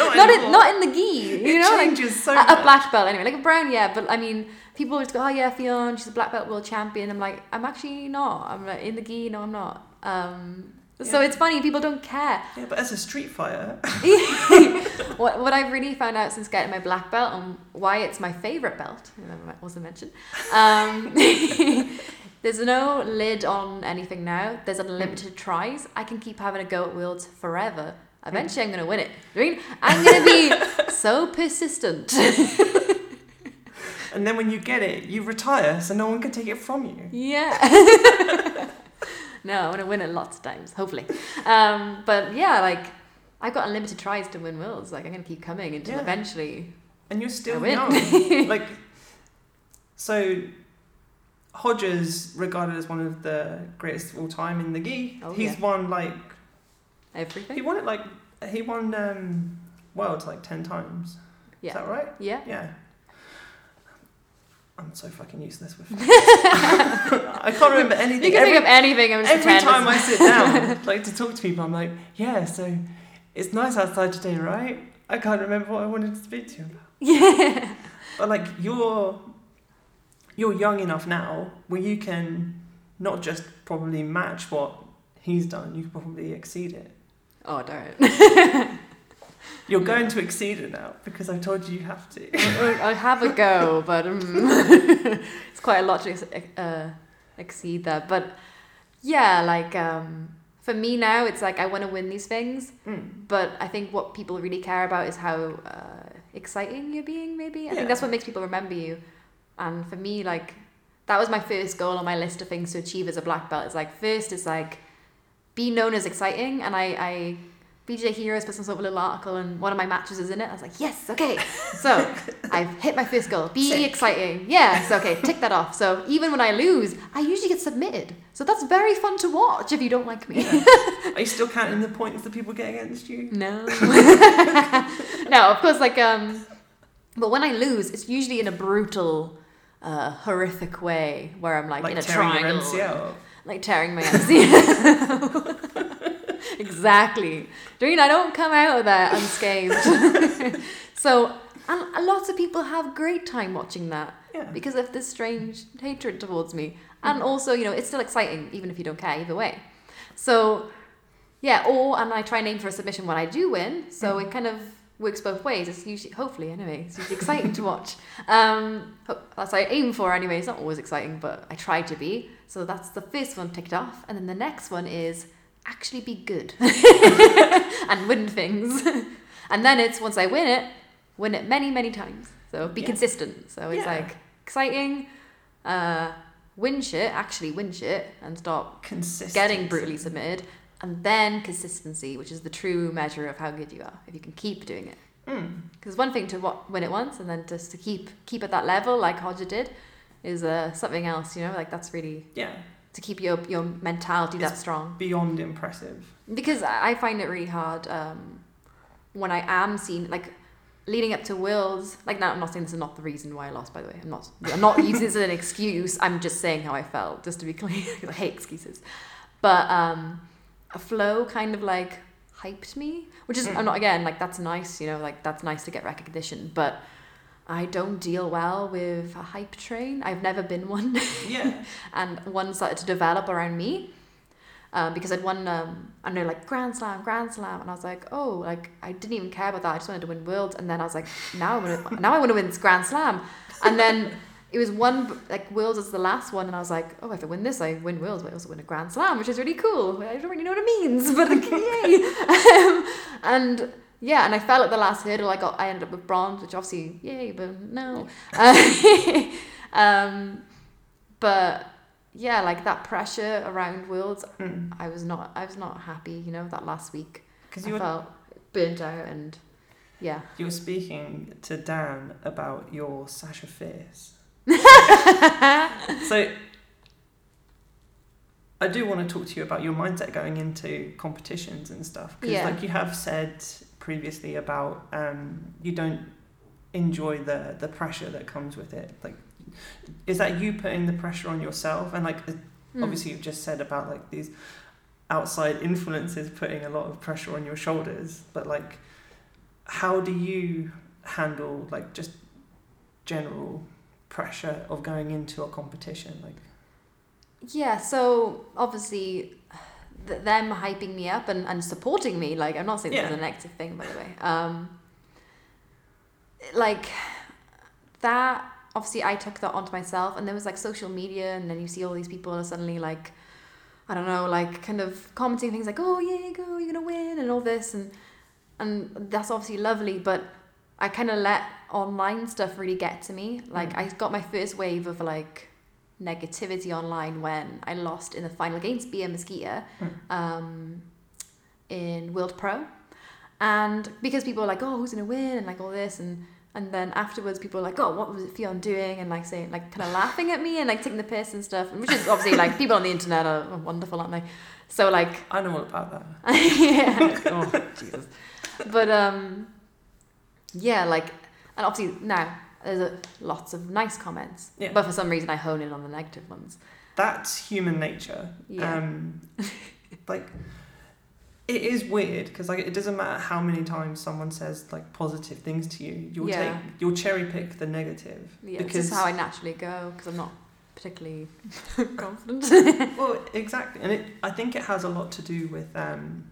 not, not in, not in the gi you it know like changes so a, much. a black belt anyway, like a brown, yeah. But I mean, people would go, "Oh yeah, Ffion, she's a black belt world champion." I'm like, I'm actually not. I'm like, in the gi, no, I'm not. Um, so Yeah. it's funny, people don't care. Yeah, but as a street fighter, what what I've really found out since getting my black belt and why it's my favorite belt, that wasn't mentioned. Um, there's no lid on anything now. There's unlimited tries. I can keep having a go at worlds forever. Eventually, I'm gonna win it. I mean, I'm gonna be so persistent. and then when you get it, you retire, so no one can take it from you. Yeah. No, I'm gonna win it lots of times, hopefully. Um, but yeah, like I've got unlimited tries to win worlds. Like I'm gonna keep coming until Yeah. eventually. And you're still young. like, so Roger's, regarded as one of the greatest of all time in the gi, Oh, he's yeah. won like everything. he won it like he won um, worlds like ten times. Yeah. Is that right? Yeah. Yeah. I'm so fucking useless with. I can't remember anything. You can every think of anything. I'm just every pretend time I sit down, like to talk to people, I'm like, yeah. So it's nice outside today, right? I can't remember what I wanted to speak to you about. Yeah. But like you're you're young enough now where you can not just probably match what he's done, you can probably exceed it. Oh, don't. You're going to exceed it now because I've told you you have to. I'll have a go, but um, it's quite a lot to uh, exceed that. But yeah, like um, for me now, it's like I want to win these things. Mm. But I think what people really care about is how uh, exciting you're being, maybe. I Yeah. think that's what makes people remember you. And for me, like, that was my first goal on my list of things to achieve as a black belt. It's like, first, it's like, be known as exciting. And I, I BJJ Heroes put some sort of little article, and one of my matches is in it. I was like, yes, okay. So I've hit my first goal. Be Tick. exciting. Yes, okay, tick that off. So even when I lose, I usually get submitted. So that's very fun to watch if you don't like me. Are you still counting the points that people get against you? No. no, of course, like, um, but when I lose, it's usually in a brutal, uh, horrific way where I'm like, Like in a tearing triangle. your MCL. Like tearing my MCL. Exactly. Doreen, I don't come out of there unscathed. so, and lots of people have great time watching that Yeah. because of this strange hatred towards me. And also, you know, it's still exciting, even if you don't care, either way. So, yeah, or, and I try and aim for a submission when I do win. So it kind of works both ways. It's usually, hopefully, anyway, it's usually exciting to watch. Um, that's what I aim for anyway. It's not always exciting, but I try to be. So that's the first one ticked off. And then the next one is actually be good and win things. and then it's once I win it, win it many, many times. So be Yeah. consistent. So it's Yeah. like exciting, uh, win shit, actually win shit, and stop getting brutally submitted, and then consistency, which is the true measure of how good you are. If you can keep doing it, Mm. because one thing to wa- win it once, and then just to keep keep at that level, like Roger did, is uh, something else. You know, like that's really Yeah, to keep your your mentality that strong. beyond impressive. Because I I find it really hard um, when I am seen like leading up to Wills. Like now, I'm not saying this is not the reason why I lost. By the way, I'm not. I'm not using this as an excuse. I'm just saying how I felt, just to be clear. I hate excuses. But um, a Flo kind of like hyped me, which is I'm not again like that's nice. You know, like that's nice to get recognition, but. I don't deal well with a hype train. I've never been one Yeah, and one started to develop around me um, because I'd won um, I know like Grand Slam, Grand Slam, and I was like, oh, like I didn't even care about that. I just wanted to win Worlds, and then I was like, now I want to now I want to win this Grand Slam, and then it was one like Worlds is the last one, and I was like, oh, if I win this, I win Worlds, but I also win a Grand Slam, which is really cool. I don't really know what it means, but like, yay! um, and yeah, and I fell at the last hurdle. I got I ended up with bronze, which obviously yay, but no. um, but yeah, like that pressure around worlds, Mm. I was not I was not happy. You know, that last week because I you were felt burnt out and yeah. you were speaking to Dan about your Sasha Fierce. so I do want to talk to you about your mindset going into competitions and stuff because Yeah. like you have said previously about um, you don't enjoy the the pressure that comes with it like is that you putting the pressure on yourself and like Mm. obviously you've just said about like these outside influences putting a lot of pressure on your shoulders but like how do you handle like just general pressure of going into a competition like Yeah, so obviously th- them hyping me up and, and supporting me, like I'm not saying this is Yeah. a negative thing by the way. Um like that obviously I took that onto myself and there was like social media and then you see all these people are suddenly like I don't know, like kind of commenting things like, Oh yeah, go, you're gonna win and all this and and that's obviously lovely, but I kinda let online stuff really get to me. Like Mm. I got my first wave of like negativity online when I lost in the final against Bia Mesquita Mm. um, in World Pro. And because people were like, oh, who's going to win? And like all this. And, and then afterwards, people were like, oh, what was Ffion doing? And like saying, like kind of laughing at me and like taking the piss and stuff. Which is obviously like people on the internet are wonderful, aren't they? So like, i know all about that yeah. Oh, Jesus. But um, yeah, like, and obviously now there's a, lots of nice comments. Yeah. But for some reason, I hone in on the negative ones. that's human nature Yeah. um like it is weird because like it doesn't matter how many times someone says like positive things to you you'll Yeah. take you'll cherry pick the negative Yeah, because this is how I naturally go because I'm not particularly confident. well exactly and it i think it has a lot to do with um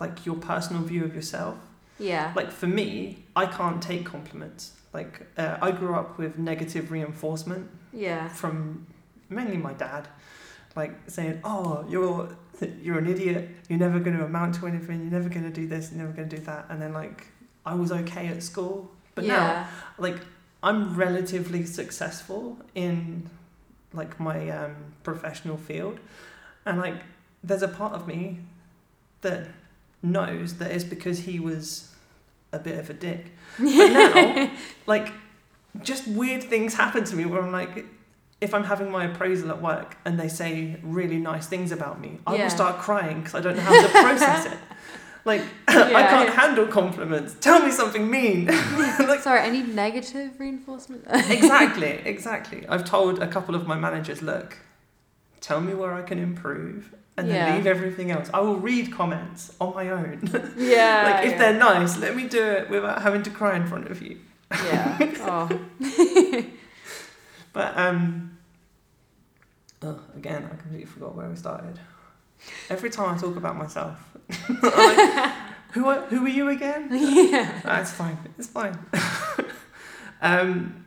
like your personal view of yourself yeah. like for me i can't take compliments. Like uh, i grew up with negative reinforcement Yeah. from mainly my dad. Like saying oh you're you're an idiot. You're never going to amount to anything. You're never going to do this. You're never going to do that. And then like i was okay at school. But now like i'm relatively successful in like my um, professional field. And like there's a part of me that knows that it's because he was a bit of a dick but now like just weird things happen to me where i'm like if i'm having my appraisal at work and they say really nice things about me i Yeah. will start crying because i don't know how to process it like i can't yeah. handle compliments tell me something mean like Sorry, I need negative reinforcement. exactly, exactly. I've told a couple of my managers, look, tell me where I can improve, and then leave everything else. I will read comments on my own. yeah. like if yeah. they're nice, let me do it without having to cry in front of you. Yeah. Oh. But um, oh, again, I completely forgot where we started. Every time I talk about myself, like, who are, who are you again? yeah. That's fine. It's fine. um,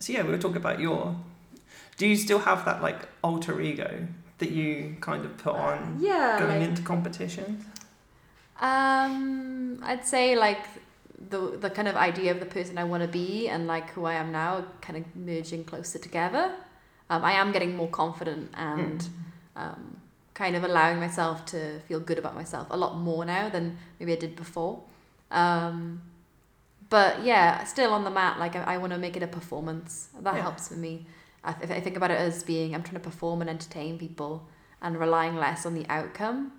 so yeah, we were talking about your. Do you still have that like alter ego that you kind of put on Yeah. going like- into competitions? Um, I'd say like the the kind of idea of the person I want to be and like who I am now, kind of merging closer together. um, I am getting more confident and um, kind of allowing myself to feel good about myself a lot more now than maybe I did before. Um, but yeah, still on the mat, like I, I want to make it a performance. That Yeah. helps for me. I, th- I think about it as being I'm trying to perform and entertain people and relying less on the outcome.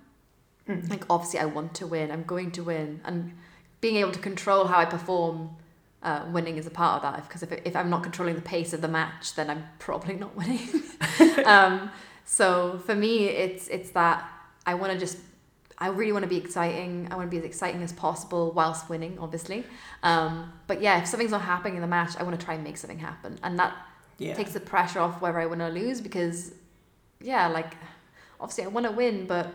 Mm. Like obviously I want to win, I'm going to win, and being able to control how I perform. Uh, winning is a part of that because if, if I'm not controlling the pace of the match, then I'm probably not winning. um, so for me, it's it's that I want to just I really want to be exciting. I want to be as exciting as possible whilst winning, obviously. Um, but yeah, if something's not happening in the match, I want to try and make something happen, and that Yeah. takes the pressure off whether I win or lose because, yeah, like obviously I want to win, but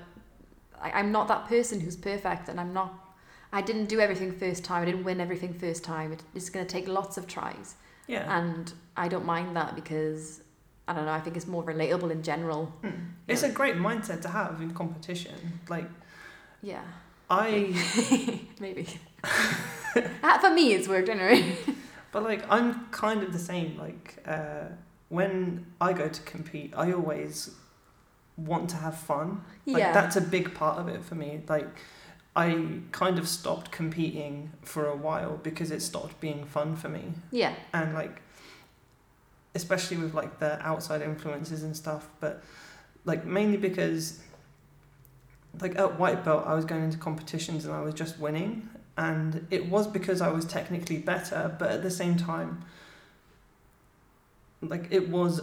I, I'm not that person who's perfect, and I'm not. I didn't do everything first time. I didn't win everything first time. It, it's going to take lots of tries, yeah. and I don't mind that because I don't know. I think it's more relatable in general. Mm. It's a great mindset to have in competition. Like Yeah, I, maybe. For me, it's worked anyway. but like I'm kind of the same. Like uh, when I go to compete, I always want to have fun. Like yeah. that's a big part of it for me. Like I kind of stopped competing for a while because it stopped being fun for me. yeah. And like especially with like the outside influences and stuff, but like mainly because like at white belt I was going into competitions and I was just winning and it was because I was technically better, but at the same time like it was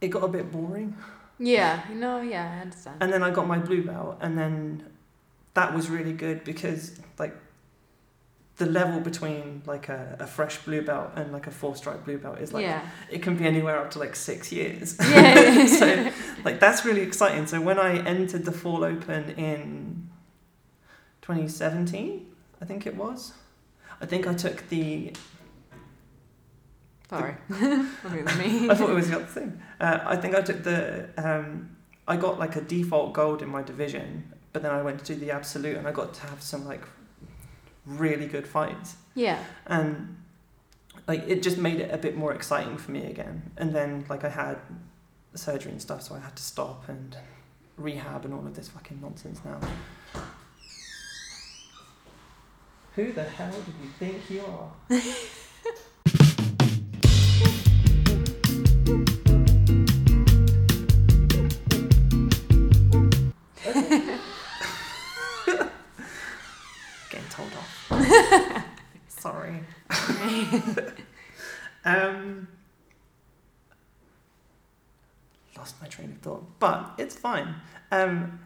it got a bit boring. Yeah. No. Yeah. I understand. And then I got my blue belt, and then that was really good because like the level between like a, a fresh blue belt and like a four stripe blue belt is like yeah. it can be anywhere up to like six years. Yeah. so like that's really exciting. So when I entered the fall open in 2017, I think it was. I think I took the. Sorry. At me. I thought it was the other thing. Uh, I think I took the. Um, I got like a default gold in my division, but then I went to do the absolute, and I got to have some like really good fights, Yeah. and like it just made it a bit more exciting for me again. And then like I had surgery and stuff, so I had to stop and rehab and all of this fucking nonsense now. Who the hell do you think you are? Getting told off. Sorry. Um, lost my train of thought, but it's fine. Um,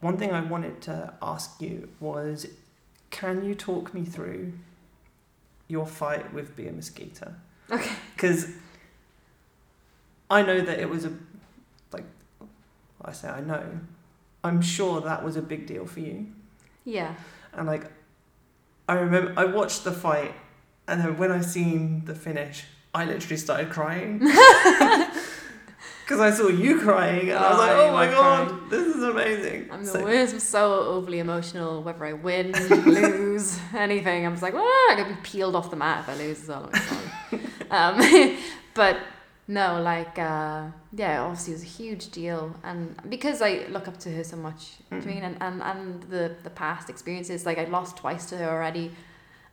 one thing I wanted to ask you was, can you talk me through your fight with Bia Mesquita? Okay. Because I know that it was a like I say I know. I'm sure that was a big deal for you. Yeah. And like, I remember I watched the fight, and then when I seen the finish, I literally started crying because I saw you crying, and I was Oh, like, "Oh my god, crying. this is amazing!" I'm the So- worst. I'm so overly emotional. Whether I win, lose, anything, I'm just like, oh, I'm gonna be peeled off the mat if I lose. Is all I'm saying. um, but no, like, uh, yeah, obviously it was a huge deal, and because I look up to her so much, do you Mm. mean, and, and and the the past experiences, like I lost twice to her already,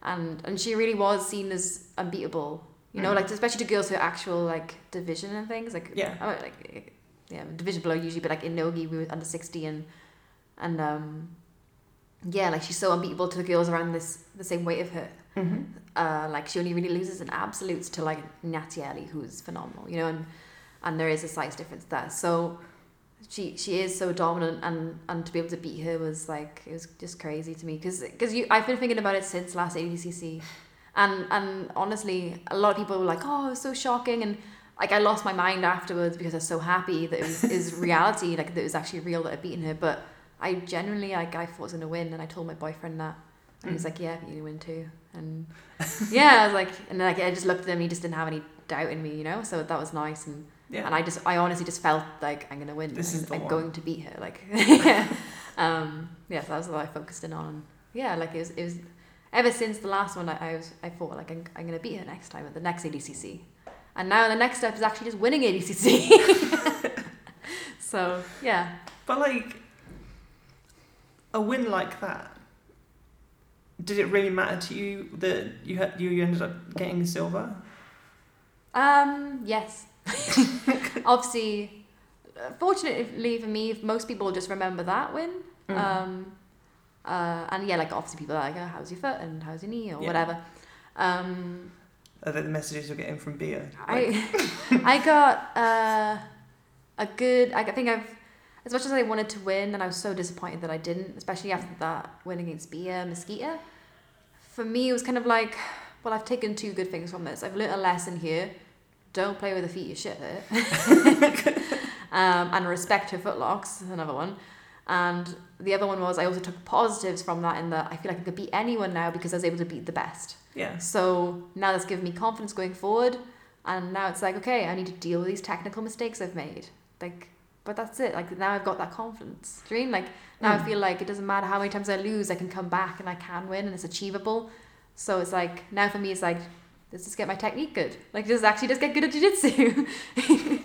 and and she really was seen as unbeatable. You know, Mm. like especially to girls who are actual like division and things, like Yeah. I mean, like yeah, division below usually, but like in Nogi we were under sixty and and um yeah, like she's so unbeatable to the girls around this the same weight of her. Mhm. Uh, like she only really loses in absolutes to like Nathiely, who's phenomenal, you know, and and there is a size difference there. So she she is so dominant, and and to be able to beat her was like it was just crazy to me because because you I've been thinking about it since last ADCC, and and honestly, a lot of people were like, oh, it was so shocking, and like I lost my mind afterwards because I was so happy that it was is reality, like that it was actually real that I'd beaten her, but. I genuinely like I thought I was gonna win, and I told my boyfriend that, and he was Mm. like, "Yeah, you win too." And yeah, I was like, and like I just looked at him, he just didn't have any doubt in me, you know. So that was nice, and Yeah. and I just I honestly just felt like I'm gonna win. This I'm, is I'm going to beat her. Like yeah, um, yeah. So that was what I focused in on. Yeah, like it was it was ever since the last one I, I was I thought like I'm, I'm gonna beat her next time at the next ADCC, And now the next step is actually just winning ADCC. so yeah, But like a win like that, did it really matter to you that you had you ended up getting silver? um, yes. Obviously, fortunately for me, most people just remember that win. Mm. Um, uh, and yeah, like obviously people are like, oh, how's your foot and how's your knee or Yeah. whatever. Um, Are they the messages you're getting from Bia? I I got uh, a good. I think I've as much as I wanted to win, and I was so disappointed that I didn't, especially after that win against Bia Mesquita. For me, it was kind of like, well, I've taken two good things from this. I've learnt a lesson here. Don't play with the feet you shit hurt. um, and respect her footlocks, another one. And the other one was I also took positives from that in that I feel like I could beat anyone now because I was able to beat the best. yeah. So now that's given me confidence going forward. And now it's like, okay, I need to deal with these technical mistakes I've made. Like, but that's it. Like now I've got that confidence. Do you mean? Like now I Mm. feel like it doesn't matter how many times I lose, I can come back and I can win and it's achievable. So it's like now for me it's like let's just get my technique good. Like just actually just get good at jiu-jitsu.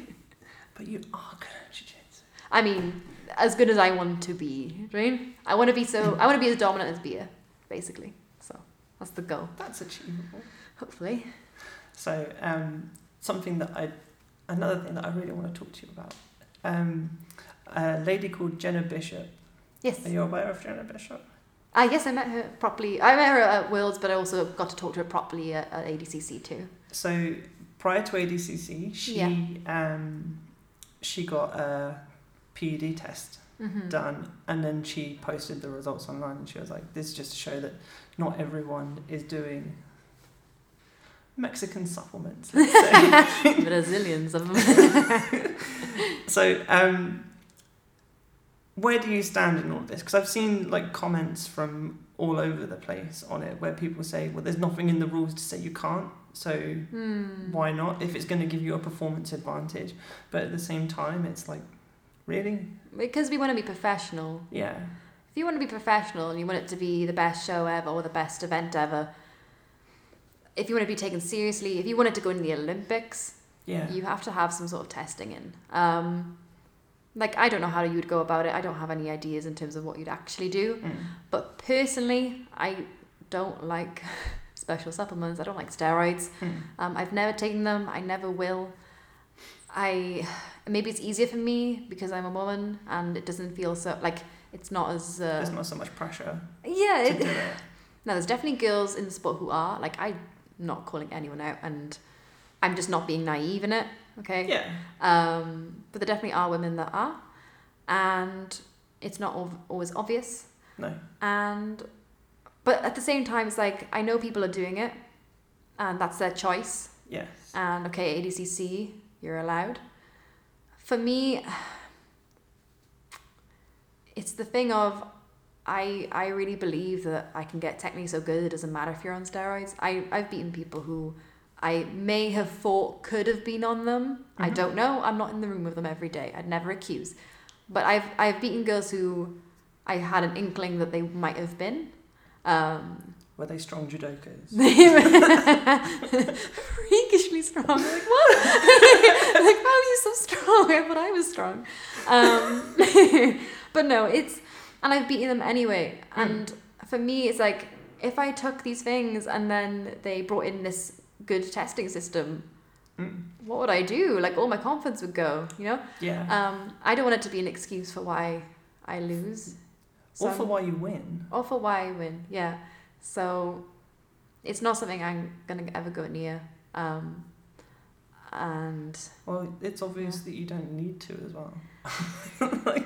But you are good at jiu-jitsu. I mean, as good as I want to be, right? I want to be so I want to be as dominant as Bia, basically. So that's the goal. That's achievable. Hopefully. So um, something that I, another thing that I really want to talk to you about. Um, a lady called Jena Bishop. Yes. Are you aware of Jena Bishop? Ah, yes, I met her properly. I met her at Worlds, but I also got to talk to her properly at, at ADCC too. So prior to ADCC, she Yeah. um, she got a PED test Mm-hmm. done, and then she posted the results online, and she was like, "This is just to show that not everyone is doing Mexican supplements." Let's say. Brazilians so, um, where do you stand in all of this? Because I've seen like comments from all over the place on it, where people say, "Well, there's nothing in the rules to say you can't." So Hmm. why not if it's going to give you a performance advantage but at the same time it's like really Because we want to be professional. yeah If you want to be professional and you want it to be the best show ever or the best event ever, if you want to be taken seriously, if you want it to go in the Olympics, yeah you have to have some sort of testing in. Um, like I don't know how you would go about it. I don't have any ideas in terms of what you'd actually do. Mm. But personally, I don't like special supplements. I don't like steroids. Mm. Um, I've never taken them. I never will. I maybe it's easier for me because I'm a woman and it doesn't feel so like it's not as uh, there's not so much pressure yeah. It, it no, there's definitely girls in the sport who are like I'm not calling anyone out and I'm just not being naive in it. Okay. yeah Um, but there definitely are women that are, and it's not al- always obvious. no And but at the same time, it's like I know people are doing it, and that's their choice. yes And okay, ADCC, you're allowed. For me, it's the thing of I I really believe that I can get technically so good it doesn't matter if you're on steroids. I I've beaten people who I may have thought could have been on them. I Mhm. don't know. I'm not in the room with them every day. I'd never accuse. But I've I've beaten girls who I had an inkling that they might have been. Um, were they strong judokas they freakishly strong. I'm like, what? like, how are you so strong? I thought I was strong. Um, but no, it's, and I've beaten them anyway. And for me, it's like, if I took these things and then they brought in this good testing system, Mm. what would I do? Like, all my confidence would go, you know? yeah Um, I don't want it to be an excuse for why I lose. or for I'm- why you win or for why I win. Yeah. So it's not something I'm gonna ever go near. Um, and well it's obvious Yeah. that you don't need to as well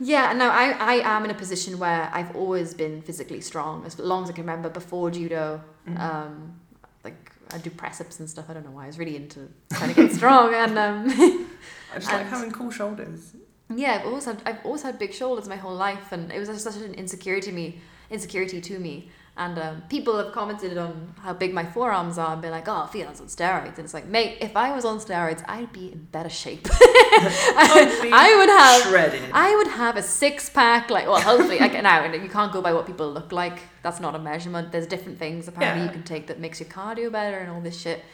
yeah, no, I, I am in a position where I've always been physically strong as long as I can remember before judo. Mm. Um, like I do press ups and stuff. I don't know why. I was really into trying to get strong and um, i just like having cool shoulders Yeah, I've always had I've always had big shoulders my whole life, and it was such an insecurity to me insecurity to me. And um, people have commented on how big my forearms are and been like, "Oh, Ffion's on steroids," and it's like, mate, if I was on steroids, I'd be in better shape. I would have shredded I would have a six pack, like well, hopefully, like now and you can't go by what people look like. That's not a measurement. There's different things apparently Yeah. you can take that makes your cardio better and all this shit.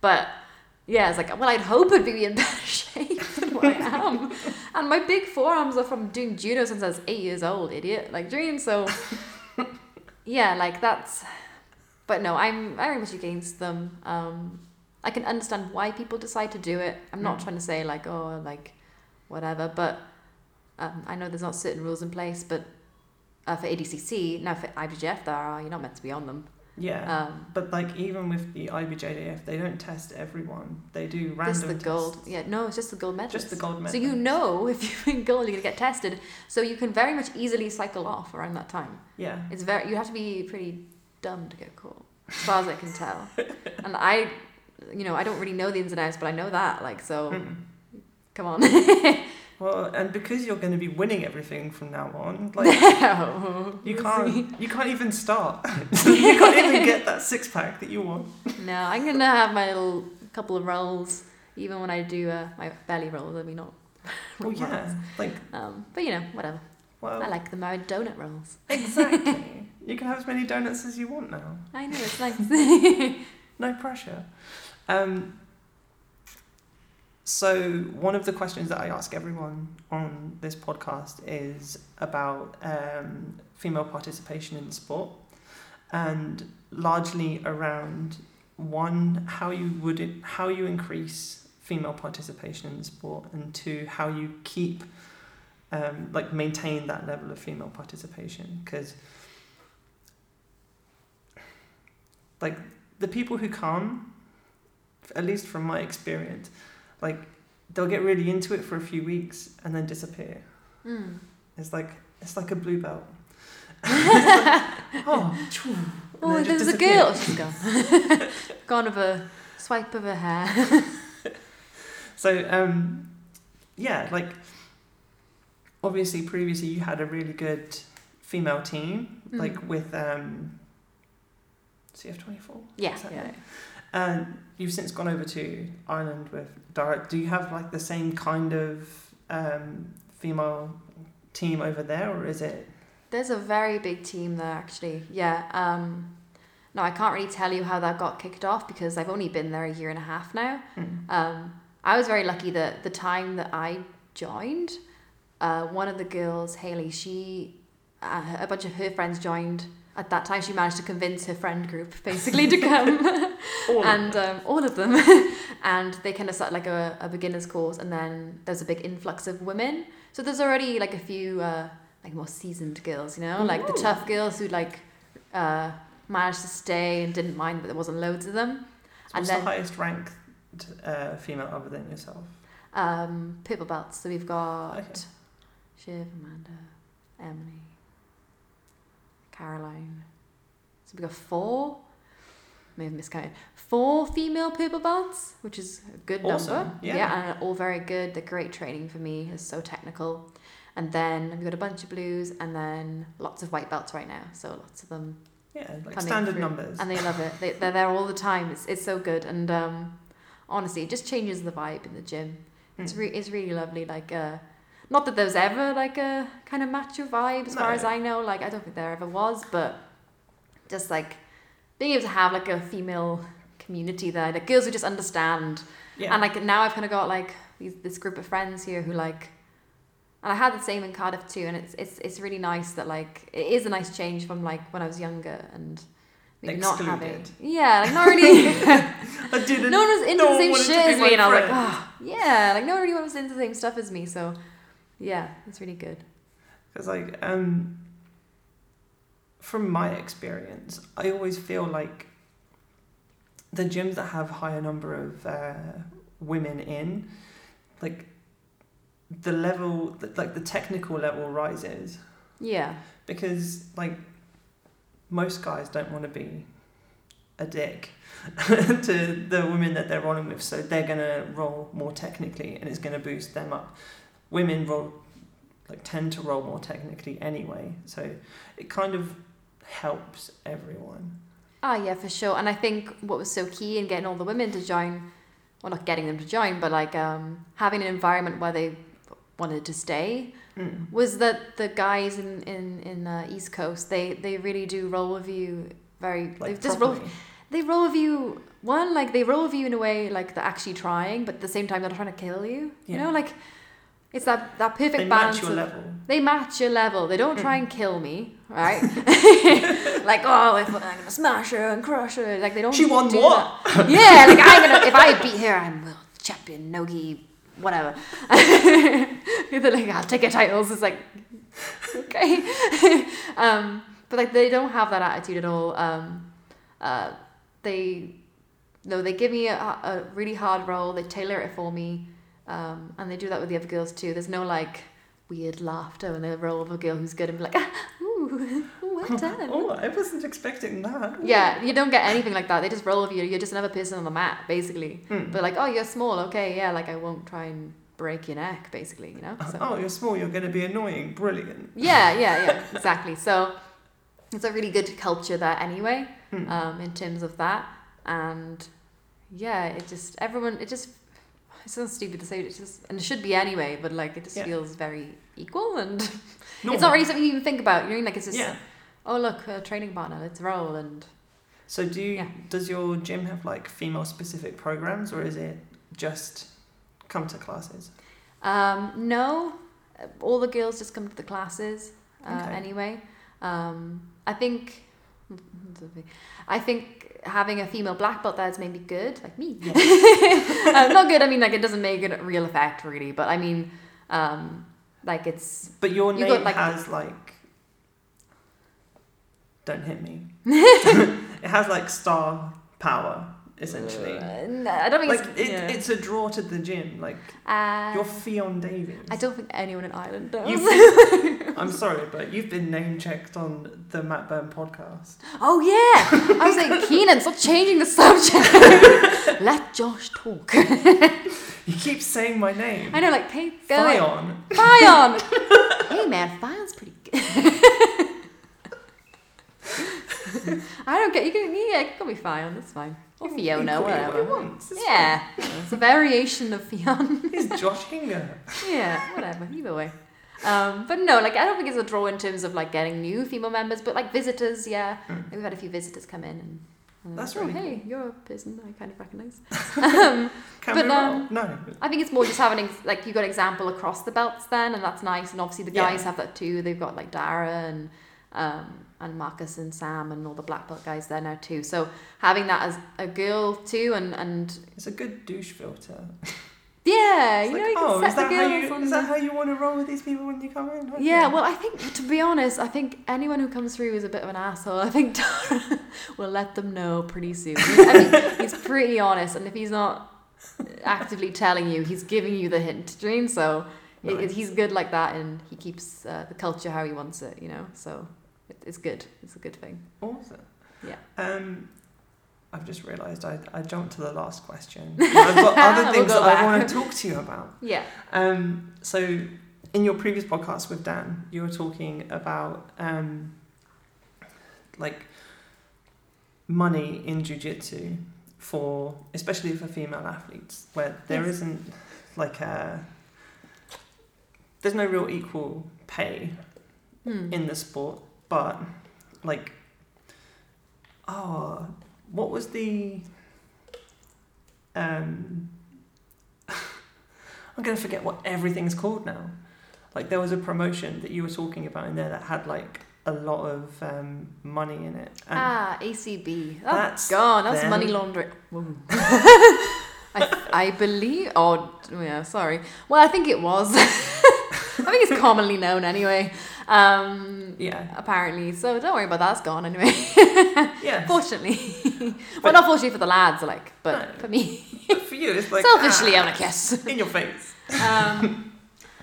But yeah, it's like, well, I'd hope I'd be in better shape than what I am. and my big forearms are from doing judo since I was eight years old, idiot. Like, dream. So, yeah, like that's. But no, I'm very much against them. Um, I can understand why people decide to do it. I'm not Mm. trying to say like, oh, like, whatever. But um, I know there's not certain rules in place. But uh, for ADCC, now for IBJJF, there are. You're not meant to be on them. Yeah. Um, but like even with the IBJJF, they don't test everyone. They do random just the gold. Yeah, no, it's just the gold medal. Just the gold medal. So you know if you win gold, you're gonna get tested. So you can very much easily cycle off around that time. Yeah. It's very you have to be pretty dumb to get caught, as far as I can tell. And I, you know, I don't really know the ins and outs, but I know that. Like, so Mm. come on. Well, and because you're going to be winning everything from now on, like you can't, you can't even start. you can't even get that six pack that you want. No, I'm gonna have my little couple of rolls, even when I do uh, my belly rolls. I mean, not. Well, rolls. yeah, like Um, but you know, whatever. well, I like the married donut rolls. exactly. you can have as many donuts as you want now. I know it's nice. No pressure. Um, so one of the questions that I ask everyone on this podcast is about um, female participation in sport, and largely around one how you would how you increase female participation in sport, and two how you keep um, like maintain that level of female participation. Because like the people who come at least from my experience like they'll get really into it for a few weeks and then disappear Mm. it's like it's like a blue belt oh Oh, it there's a girl. She's gone. gone with a swipe of her hair. So um, yeah, like obviously previously you had a really good female team, like Mhm. with um, CF twenty four. Yeah, Is yeah. And you've since gone over to Ireland with Direct. Do you have like the same kind of um, female team over there, or is it? There's a very big team there, actually. Yeah. Um, no, I can't really tell you how that got kicked off because I've only been there a year and a half now. Hmm. Um, I was very lucky that the time that I joined, uh, one of the girls, Haley, she, uh, a bunch of her friends joined. At that time, she managed to convince her friend group basically to come. All and um, all of them. And they kind of started like a, a beginner's course and then there's a big influx of women. So there's already like a few uh, like more seasoned girls you know? Like the tough girls who like uh, managed to stay and didn't mind that there wasn't loads of them. So and what's then- the highest ranked uh, female other than yourself? um, purple belts. So we've got Okay. Shiv, Amanda, Emily, Caroline. So we've got four, may have miscounted, four female purple belts, which is a good Awesome, number. yeah. and all very good. They're great training for me. It's so technical. And then we've got a bunch of blues and then lots of white belts right now. So lots of them Yeah, like standard through. numbers. and they love it. They, they're there all the time. It's, it's so good. And um, honestly, it just changes the vibe in the gym. It's Mm. re- it's really lovely. Like, uh, not that there's ever like a kind of macho vibe, as far as I know. Like, I don't think there ever was, but just like being able to have like a female community there, like girls who just understand. yeah. And like now I've kind of got like these, this group of friends here who like, and I had the same in Cardiff too. And it's it's it's really nice that like it is a nice change from like when I was younger and. Maybe not having, yeah, like not really. I didn't. no one was into no the same shit as me, and I was like, ah, yeah, like no one really was into the same stuff as me. So, yeah, it's really good. Because like um, from my experience, I always feel like the gyms that have higher number of uh, women in, like the level, like the technical level rises Yeah, because like most guys don't want to be a dick to the women that they're rolling with, so they're gonna roll more technically, and it's gonna boost them up. Women roll like tend to roll more technically anyway, so it kind of helps everyone. ah, yeah, for sure. And I think what was so key in getting all the women to join, well, not getting them to join, but like um, having an environment where they wanted to stay Mm. was that the guys in in in uh, East Coast they they really do roll with you very they Like just roll they roll with you. One, like they roll with you in a way like they're actually trying, but at the same time they're not trying to kill you. You Yeah. know, like it's that that perfect They balance. match your of- level. They match your level. They don't Hmm. try and kill me, right? like, oh, if I'm gonna smash her and crush her. Like they don't. She won do what? that. yeah, like I'm gonna. If I beat her, I'm world champion, nogi, whatever. They're like, I'll take your titles. It's like, okay. um, but like they don't have that attitude at all. Um, uh, they no, they give me a, a really hard role. They tailor it for me, um, and they do that with the other girls too. There's no like weird laughter when they roll over a girl who's good and be like, ah, ooh, well done. Oh, I wasn't expecting that. Yeah, you don't get anything like that. They just roll over you. You're just another person on the mat, basically. Hmm. But like, oh, you're small. Okay, yeah. Like I won't try and break your neck, basically. You know. So. Oh, you're small. You're going to be annoying. Brilliant. Yeah, yeah, yeah, exactly. So it's a really good culture there anyway, Hmm. um, in terms of that. And yeah, it just everyone it just it sounds stupid to say it just and it should be anyway, but like it just Yeah. feels very equal and it's not really something you even think about. You know, what I mean? like it's just Yeah. oh look, a training partner, let's roll and So do you, Yeah. does your gym have like female specific programs or is it just come to classes? Um, no, all the girls just come to the classes uh, Okay. anyway. Um, I think, I think having a female black belt that's maybe good, like me. uh, not good. I mean, like it doesn't make a real effect really, but I mean, um, like it's But your You name got, like, has like don't hit me. it has like star power essentially. Uh, no, I don't think like it's. it, yeah. it's a draw to the gym. Like Uh, you're Ffion Davies. I don't think anyone in Ireland does. I'm sorry, but you've been name checked on the Matt Burn podcast. Oh yeah, I was like, Keenan, stop changing the subject. Let Josh talk. You keep saying my name. I know, like, hey, go in. Ffion. Ffion. hey man, Ffion's pretty good. I don't get you can yeah, you can me Ffion, that's fine. Or You Fiona, can call it what whatever. he wants, Yeah. It's a variation of Ffion. He's Josh Hinger. yeah, whatever. Either way. Um, but no, like I don't think it's a draw in terms of like getting new female members, but like visitors, yeah. Mm. We've had a few visitors come in and That's like, really oh, hey, you're a person I kind of recognise. um, But, um, no. I think it's more just having ex- like you got example across the belts then, and that's nice. And obviously the Yeah. guys have that too. They've got like Darragh and um, and Marcus and Sam and all the black belt guys there now too. So having that as a girl too, and and It's a good douche filter. yeah, It's you like, know, you can oh, set is the that, how girls you, on is that how you want to roll with these people when you come in? Yeah, well, I think to be honest, I think anyone who comes through is a bit of an asshole. I think Darragh will let them know pretty soon. I mean, he's pretty honest, and if he's not actively telling you, he's giving you the hint. Do you mean? So it- it- Nice. he's good like that, and he keeps uh, the culture how he wants it. You know, so it's good. It's a good thing. Awesome. Yeah. Um, I've just realised I, I jumped to the last question. I've got other We'll things go that I want to talk to you about. Yeah. Um, so, in your previous podcast with Dan, you were talking about um, like money in jiu-jitsu for especially for female athletes where there Yes. not like a there's no real equal pay Hmm. in the sport, but like, oh, what was the? Um, I'm gonna forget what everything's called now. Like there was a promotion that you were talking about in there that had like a lot of um, money in it. And ah, ACB. Oh, That's gone. That's them. money laundering. I, I believe. Oh, yeah. Sorry. Well, I think it was. I think it's commonly known anyway. Um, yeah, apparently. So don't worry about that. It's gone anyway. yeah. Fortunately. But- well, not fortunately for the lads, like, but No. for me, But for you, it's like selfishly, ah, I'm like yes. in your face. Um,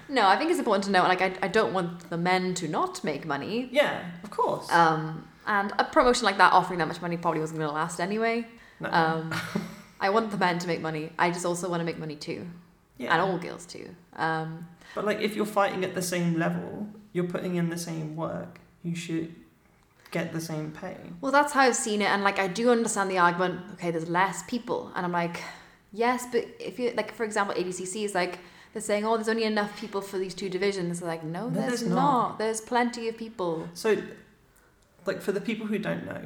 no, I think it's important to know. Like, I, I don't want the men to not make money. Yeah, of course. Um, and a promotion like that, offering that much money, probably wasn't going to last anyway. no. Um, I want the men to make money. I just also want to make money too, yeah. and all girls too. Um, But like, if you're fighting at the same level, you're putting in the same work. You should get the same pay. well, that's how I've seen it, and like I do understand the argument. Okay, there's less people, and I'm like, yes, but if you like, for example, ADCC is like they're saying, oh, there's only enough people for these two divisions. They're like, no, No, there's, there's not. not. There's plenty of people. So, like for the people who don't know,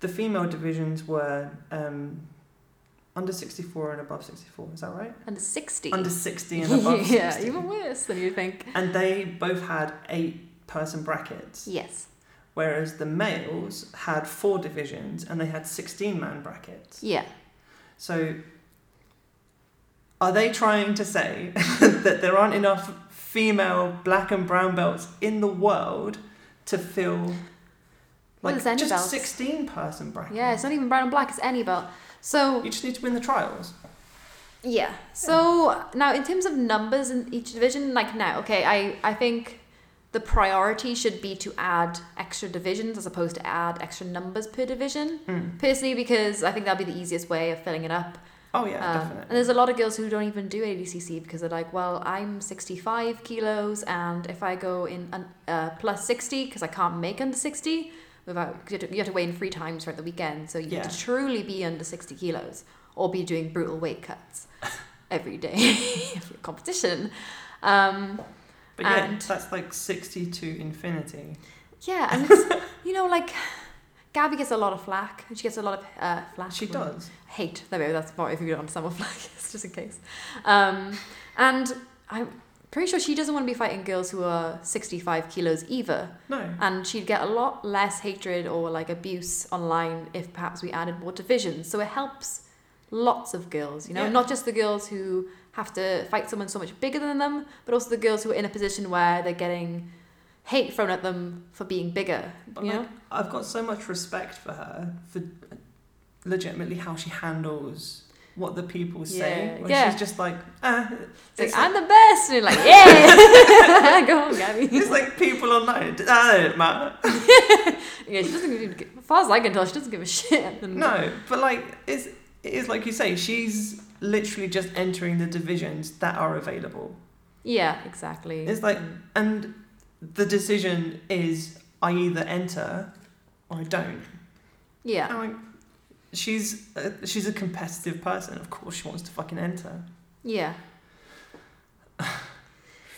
the female divisions were um, under 64 and above 64. Is that right? Under 60. Under 60 and above 60. yeah, even worse than you think. And they both had eight person brackets, Yes. whereas the males had four divisions and they had 16 man brackets. Yeah. So, are they trying to say that there aren't enough female black and brown belts in the world to fill like any just belts. 16 person bracket? Yeah, it's not even brown and black, it's any belt. So, You just need to win the trials. yeah. So, now in terms of numbers in each division, like now, okay, I, I think the priority should be to add extra divisions as opposed to add extra numbers per division. Mm. Personally, because I think that'll be the easiest way of filling it up. Oh yeah, Um, definitely. and there's a lot of girls who don't even do ADCC because they're like, well, I'm 65 kilos, and if I go in un- uh, plus 60, because I can't make under 60, without you have, to, you have to weigh in three times throughout the weekend, so you Yeah. have to truly be under 60 kilos or be doing brutal weight cuts every day for competition. Um, but yeah, and- that's like 60 to infinity. yeah, and it's, you know, like Gabby gets a lot of flack, and she gets a lot of uh, flack. She does. hate. There we go. That's about if you on someone flag is just in case. Um, and I'm pretty sure she doesn't want to be fighting girls who are 65 kilos either. No. And she'd get a lot less hatred or like abuse online if perhaps we added more divisions. So it helps lots of girls, you know, Yeah. not just the girls who have to fight someone so much bigger than them, but also the girls who are in a position where they're getting hate thrown at them for being bigger. But you like, know? I've got so much respect for her for uh, legitimately how she handles what the people say. Yeah, yeah. she's just like, ah, It's like, it's I'm the best. And you're like, yeah. Go on, Gabby. It's like people online. It don't matter. Yeah, she doesn't give, as far as I can tell, she doesn't give a shit. No, but like it's it is like you say. She's literally just entering the divisions that are available, Yeah, exactly. It's like- Mm. and the decision is I either enter or I don't. yeah, like, she's a, she's a competitive person. Of course, she wants to fucking enter. yeah.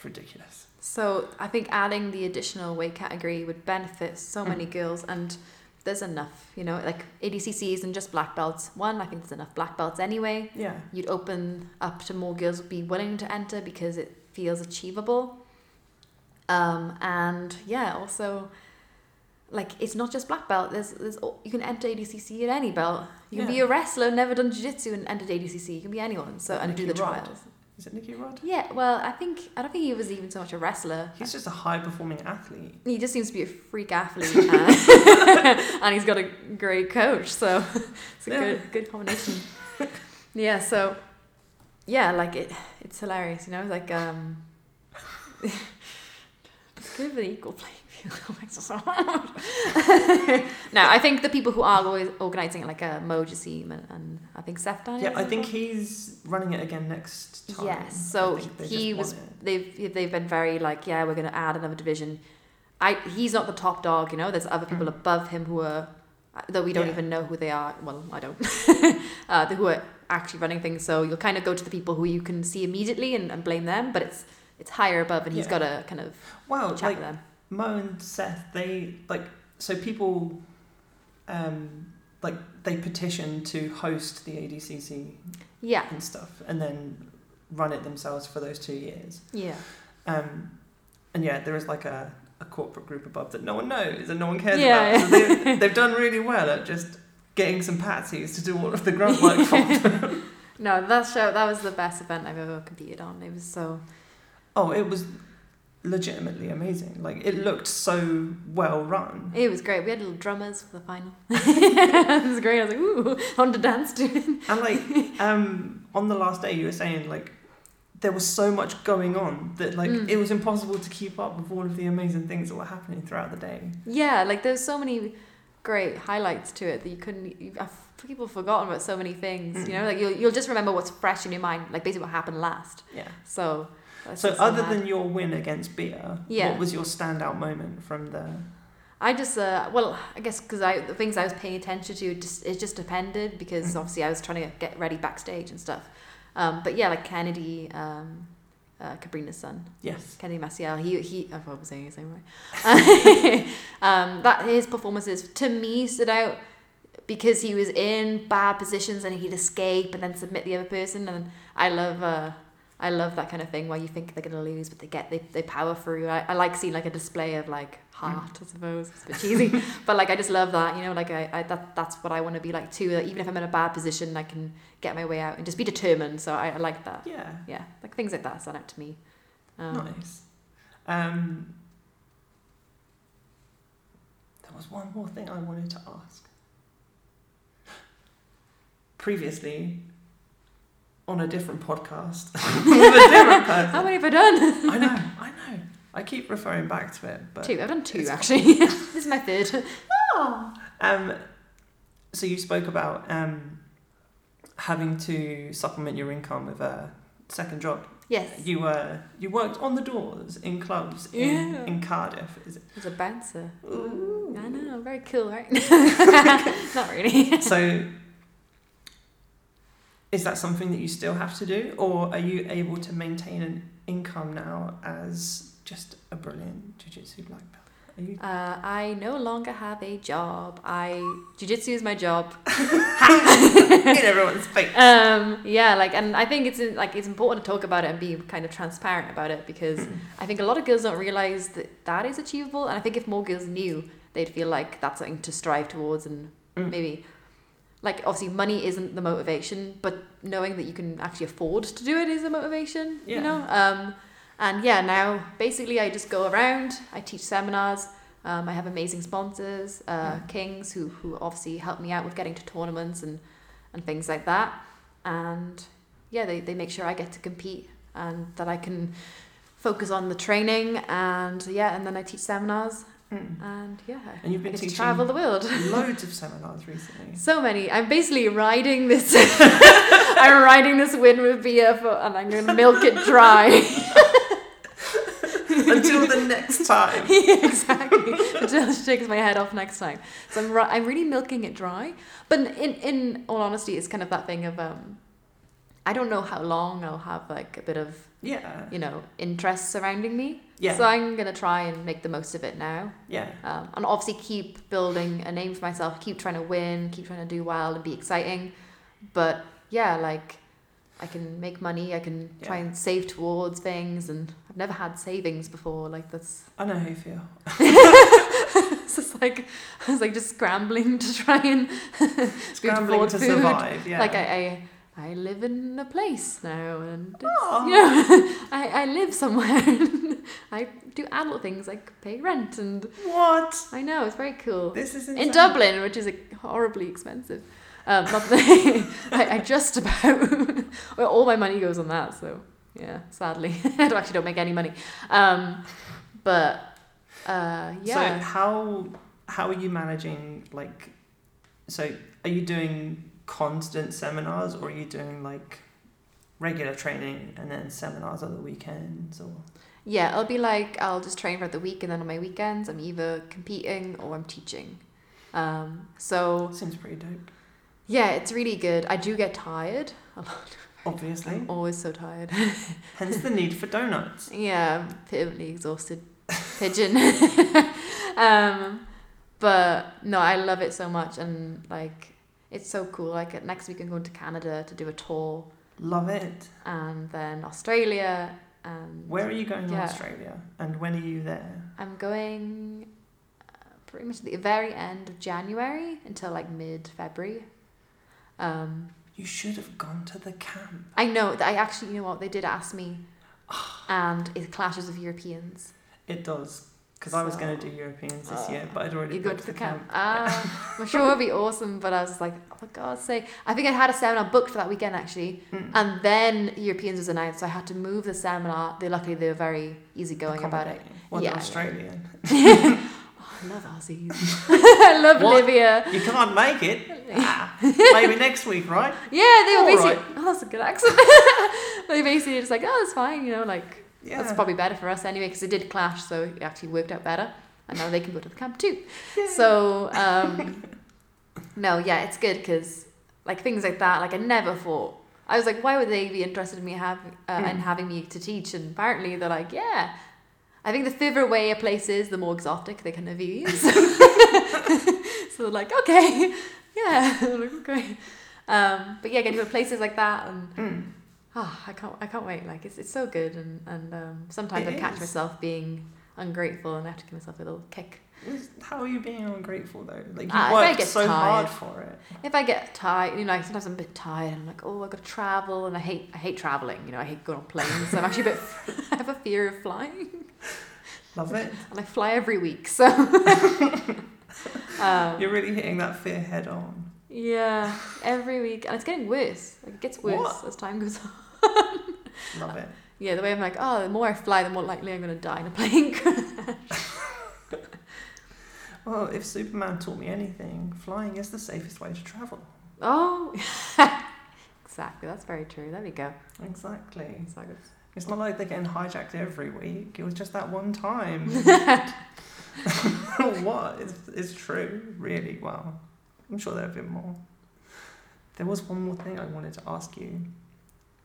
Ridiculous. So I think adding the additional weight category would benefit so Mm. many girls, and there's enough. You know, like ADCCs and just black belts. One, I think there's enough black belts anyway. Yeah. You'd open up to more girls be willing to enter because it feels achievable. Um, and yeah, also, like it's not just black belt. There's there's you can enter ADCC at any belt. You can be a wrestler, never done jiu-jitsu and entered ADCC. You can be anyone. So and do the Rod. trials. Is it Nicky Rod? Yeah, well, I think I don't think he was even so much a wrestler. He's just a high performing athlete. He just seems to be a freak athlete, and, and he's got a great coach, so it's a Yeah. good good combination. Yeah, so yeah, like it, it's hilarious, you know, like um, it's good for the equal no, I think the people who are always organising it, like uh, Mo Jassim and, and I think Seth Daniels. Yeah, I think he's running it again next time. Yes, so he was. They've they've been very like yeah we're going to add another division i he's not the top dog you know there's other people Mm. above him who are though we don't Yeah. even know who they are well i don't uh, who are actually running things so you'll kind of go to the people who you can see immediately and, and blame them but it's it's higher above and he's Yeah. got to kind of Wow, chat like with them Mo and Seth, they like so people, um, like they petition to host the ADCC yeah and stuff, and then run it themselves for those two years. yeah Um, and yeah, there is like a, a corporate group above that no one knows and no one cares Yeah, about. So they, they've done really well at just getting some patsies to do all of the grunt work for them. no that show that was the best event i've ever competed on it was so Oh, it was legitimately amazing. Like it looked so well run. it was great we had little drummers for the final it was great i was like ooh on to dance to And like um, on the last day, you were saying like there was so much going on that like Mm. it was impossible to keep up with all of the amazing things that were happening throughout the day. Yeah, like there's so many great highlights to it that you couldn't. You, people have forgotten about so many things. You Mm. know, like you'll you'll just remember what's fresh in your mind, like basically what happened last. Yeah. So. So other than your win against Bia, Yeah. what was your standout moment from the? I just uh well I guess because I the things I was paying attention to just it just depended because Mhm. obviously I was trying to get ready backstage and stuff. Um, but yeah, like Kennedy, um, uh, Cobrinha's son, Yes. Kennedy Maciel, he he I was saying his name right. um, that his performances to me stood out because he was in bad positions and he'd escape and then submit the other person. And I love, uh, I love that kind of thing where you think they're gonna lose, but they get they, they power through. I, I like seeing like a display of like heart, I suppose. It's a bit cheesy, but like I just love that. You know, like I, I that that's what I want to be like too. That even if I'm in a bad position, I can get my way out and just be determined. So I, I like that. Yeah. Yeah, like things like that stand out to me. Um, Nice. Um, there was one more thing I wanted to ask. Previously, on a different podcast with a different person. How many have I done? I know, I know. I keep referring back to it, but two. I've done two actually. this is my third. Um, so you spoke about um, having to supplement your income with a second job. Yes. You were you worked on the doors in clubs in, Yeah. in Cardiff. Is it? As a bouncer. Ooh. I know, very cool, right? Not really. So, is that something that you still have to do, or are you able to maintain an income now as just a brilliant jiu-jitsu black belt? You? Uh, I no longer have a job. I jiu-jitsu is my job. in everyone's face. Um, yeah, like, and I think it's like it's important to talk about it and be kind of transparent about it because I think a lot of girls don't realize that that is achievable, and I think if more girls knew, they'd feel like that's something to strive towards, and Mm. maybe, like, obviously, money isn't the motivation, but knowing that you can actually afford to do it is a motivation. Yeah. You know. Um, and yeah, now basically I just go around. I teach seminars. Um, I have amazing sponsors, uh, Mm. Kingz, who who obviously help me out with getting to tournaments and and things like that. And yeah, they, they make sure I get to compete and that I can focus on the training and yeah, and then I teach seminars Mm. and yeah, And you've I been get to travel the world. loads of seminars recently. So many. I'm basically riding this. I'm riding this wind with Bia for, and I'm going to milk it dry. Until the next time. Yeah, exactly. Until she takes my head off next time. So I'm, I'm really milking it dry. But in, in all honesty, it's kind of that thing of um, I don't know how long I'll have like a bit of Yeah. you know interest surrounding me. Yeah. So I'm gonna try and make the most of it now, Yeah. um, and obviously keep building a name for myself. Keep trying to win. Keep trying to do well and be exciting. But yeah, like I can make money. I can try and save towards things, and I've never had savings before. Like that's I know how you feel. it's just like I was like just scrambling to try and Scrambling to food. survive. Yeah. like I, I I live in a place now and it's, you know I, I live somewhere and I do adult things like pay rent and what? I know it's very cool This is in. Dublin which is horribly expensive um I, I just about well all my money goes on that so yeah sadly I don't- actually don't make any money um but uh So yeah how how are you managing like? So are you doing constant seminars, or are you doing like regular training and then seminars on the weekends, or? Yeah, it'll be like I'll just train for the week, and then on my weekends, I'm either competing or I'm teaching. Um, so Seems pretty dope. yeah, it's really good. I do get tired a lot. Obviously. I'm always so tired. Hence the need for donuts. yeah, I'm pitifully exhausted pigeon. um, but no, I love it so much, and like it's so cool. Like next week, I'm going to Canada to do a tour, Love it. and then Australia, and Where are you going Yeah. to Australia, and when are you there? I'm going uh, pretty much at the very end of January until like mid February. Um, You should have gone to the camp. I know I actually, you know what, they did ask me, and it clashes with Europeans. It does. Because I was going to do Europeans this Oh. year, but I'd already You go to the camp. Ah, I'm sure it would be awesome, but I was like, oh, for God's sake. I think I had a seminar booked for that weekend actually, Mm. and then Europeans was announced, so I had to move the seminar. They luckily they were very easygoing about it. Well, Yeah. Australian. Oh, I love Aussies. I love What? Libya. You can't make it. Ah, maybe next week, right? Yeah, they were All basically. right. Oh, that's a good accent. they basically just like, oh, it's fine, you know, like Yeah. that's probably better for us anyway because it did clash, so it actually worked out better, and now they can go to the camp too. So, um, no, yeah, it's good because like things like that, like I never thought. I was like, why would they be interested in me having uh, Mm. having me to teach? And apparently, they're like, yeah. I think the further away a place is, the more exotic they kind of view you. So, so they're like, okay, yeah, like, okay. Um, but yeah, getting to places like that and Mm. Oh, I can't I can't wait. Like it's it's so good and and um, sometimes It I catch myself being ungrateful and I have to give myself a little kick. How are you being ungrateful though? Like you Ah, worked get so hard tired. for it. If I get tired, you know, like sometimes I'm a bit tired and I'm like, oh, I got to travel and I hate I hate traveling. You know, I hate going on planes. So I'm actually a bit I have a fear of flying Love it. and I fly every week. So um, You're really hitting that fear head on. yeah, every week and it's getting worse. Like it gets worse What? as time goes on. Love it. Yeah, the way I'm like, oh, the more I fly, the more likely I'm gonna die in a plane crash. Well, if Superman taught me anything, flying is the safest way to travel. Oh, exactly. That's very true. There we go. Exactly. Exactly. It's not like they're getting hijacked every week. It was just that one time. what? It's, it's true, really. Well, I'm sure there have been more. There was one more thing I wanted to ask you.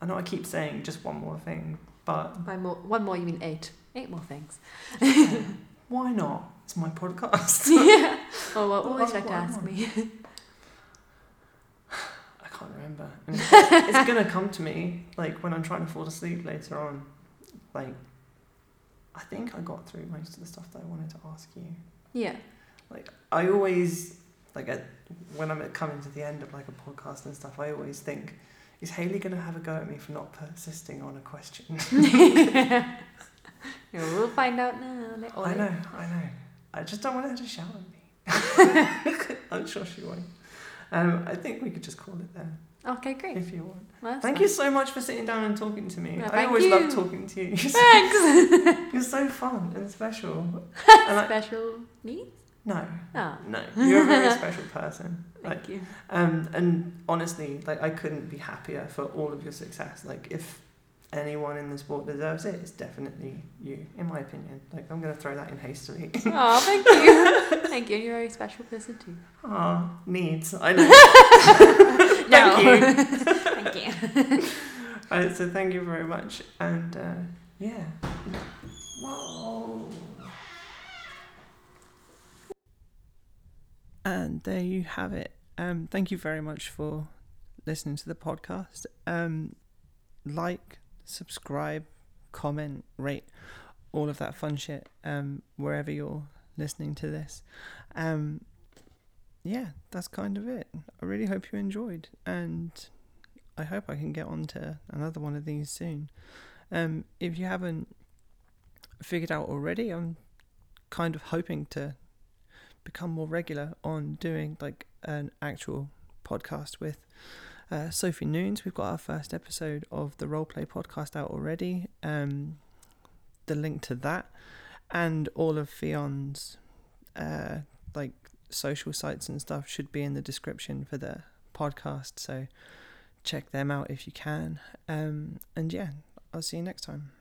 I know I keep saying just one more thing, but By more, one more, you mean eight. Eight more things. why not? It's my podcast. yeah. Oh, well, Well, what would you that's like to ask me? I can't remember. It's, it's gonna come to me like when I'm trying to fall asleep later on. Like, I think I got through most of the stuff that I wanted to ask you. yeah. Like I always like at, when I'm coming to the end of like a podcast and stuff. I always think, is Haley gonna have a go at me for not persisting on a question? yeah. We'll find out now. Let- I know, I know. I just don't want her to shout at me. I'm sure she won't. Um, I think we could just call it there Okay, great. if you want. Well, Thank you so much for sitting down and talking to me. Yeah, I always you. love talking to you. You're so, Thanks. you're so fun and special. And I, Special needs? no, Oh, no, you're a very special person. Like, thank you. Um, and honestly, like I couldn't be happier for all of your success. Like if anyone in the sport deserves it, it's definitely you, in my opinion. Like I'm gonna throw that in hastily. Oh, thank you. thank you. You're a very special person too. Ah, needs. I know. No. you. thank you. So thank you very much, and uh, yeah. Whoa. And there you have it. Um, thank you very much for listening to the podcast. Um, like, subscribe, comment, rate, all of that fun shit. Um, wherever you're listening to this. Um, yeah, that's kind of it. I really hope you enjoyed, and I hope I can get on to another one of these soon. Um, if you haven't figured out already, I'm kind of hoping to become more regular on doing like an actual podcast with uh, Sophie Noons. We've got our first episode of the Roleplay podcast out already. Um, the link to that and all of Ffion's uh, like social sites and stuff should be in the description for the podcast. So check them out if you can. Um, and yeah, I'll see you next time.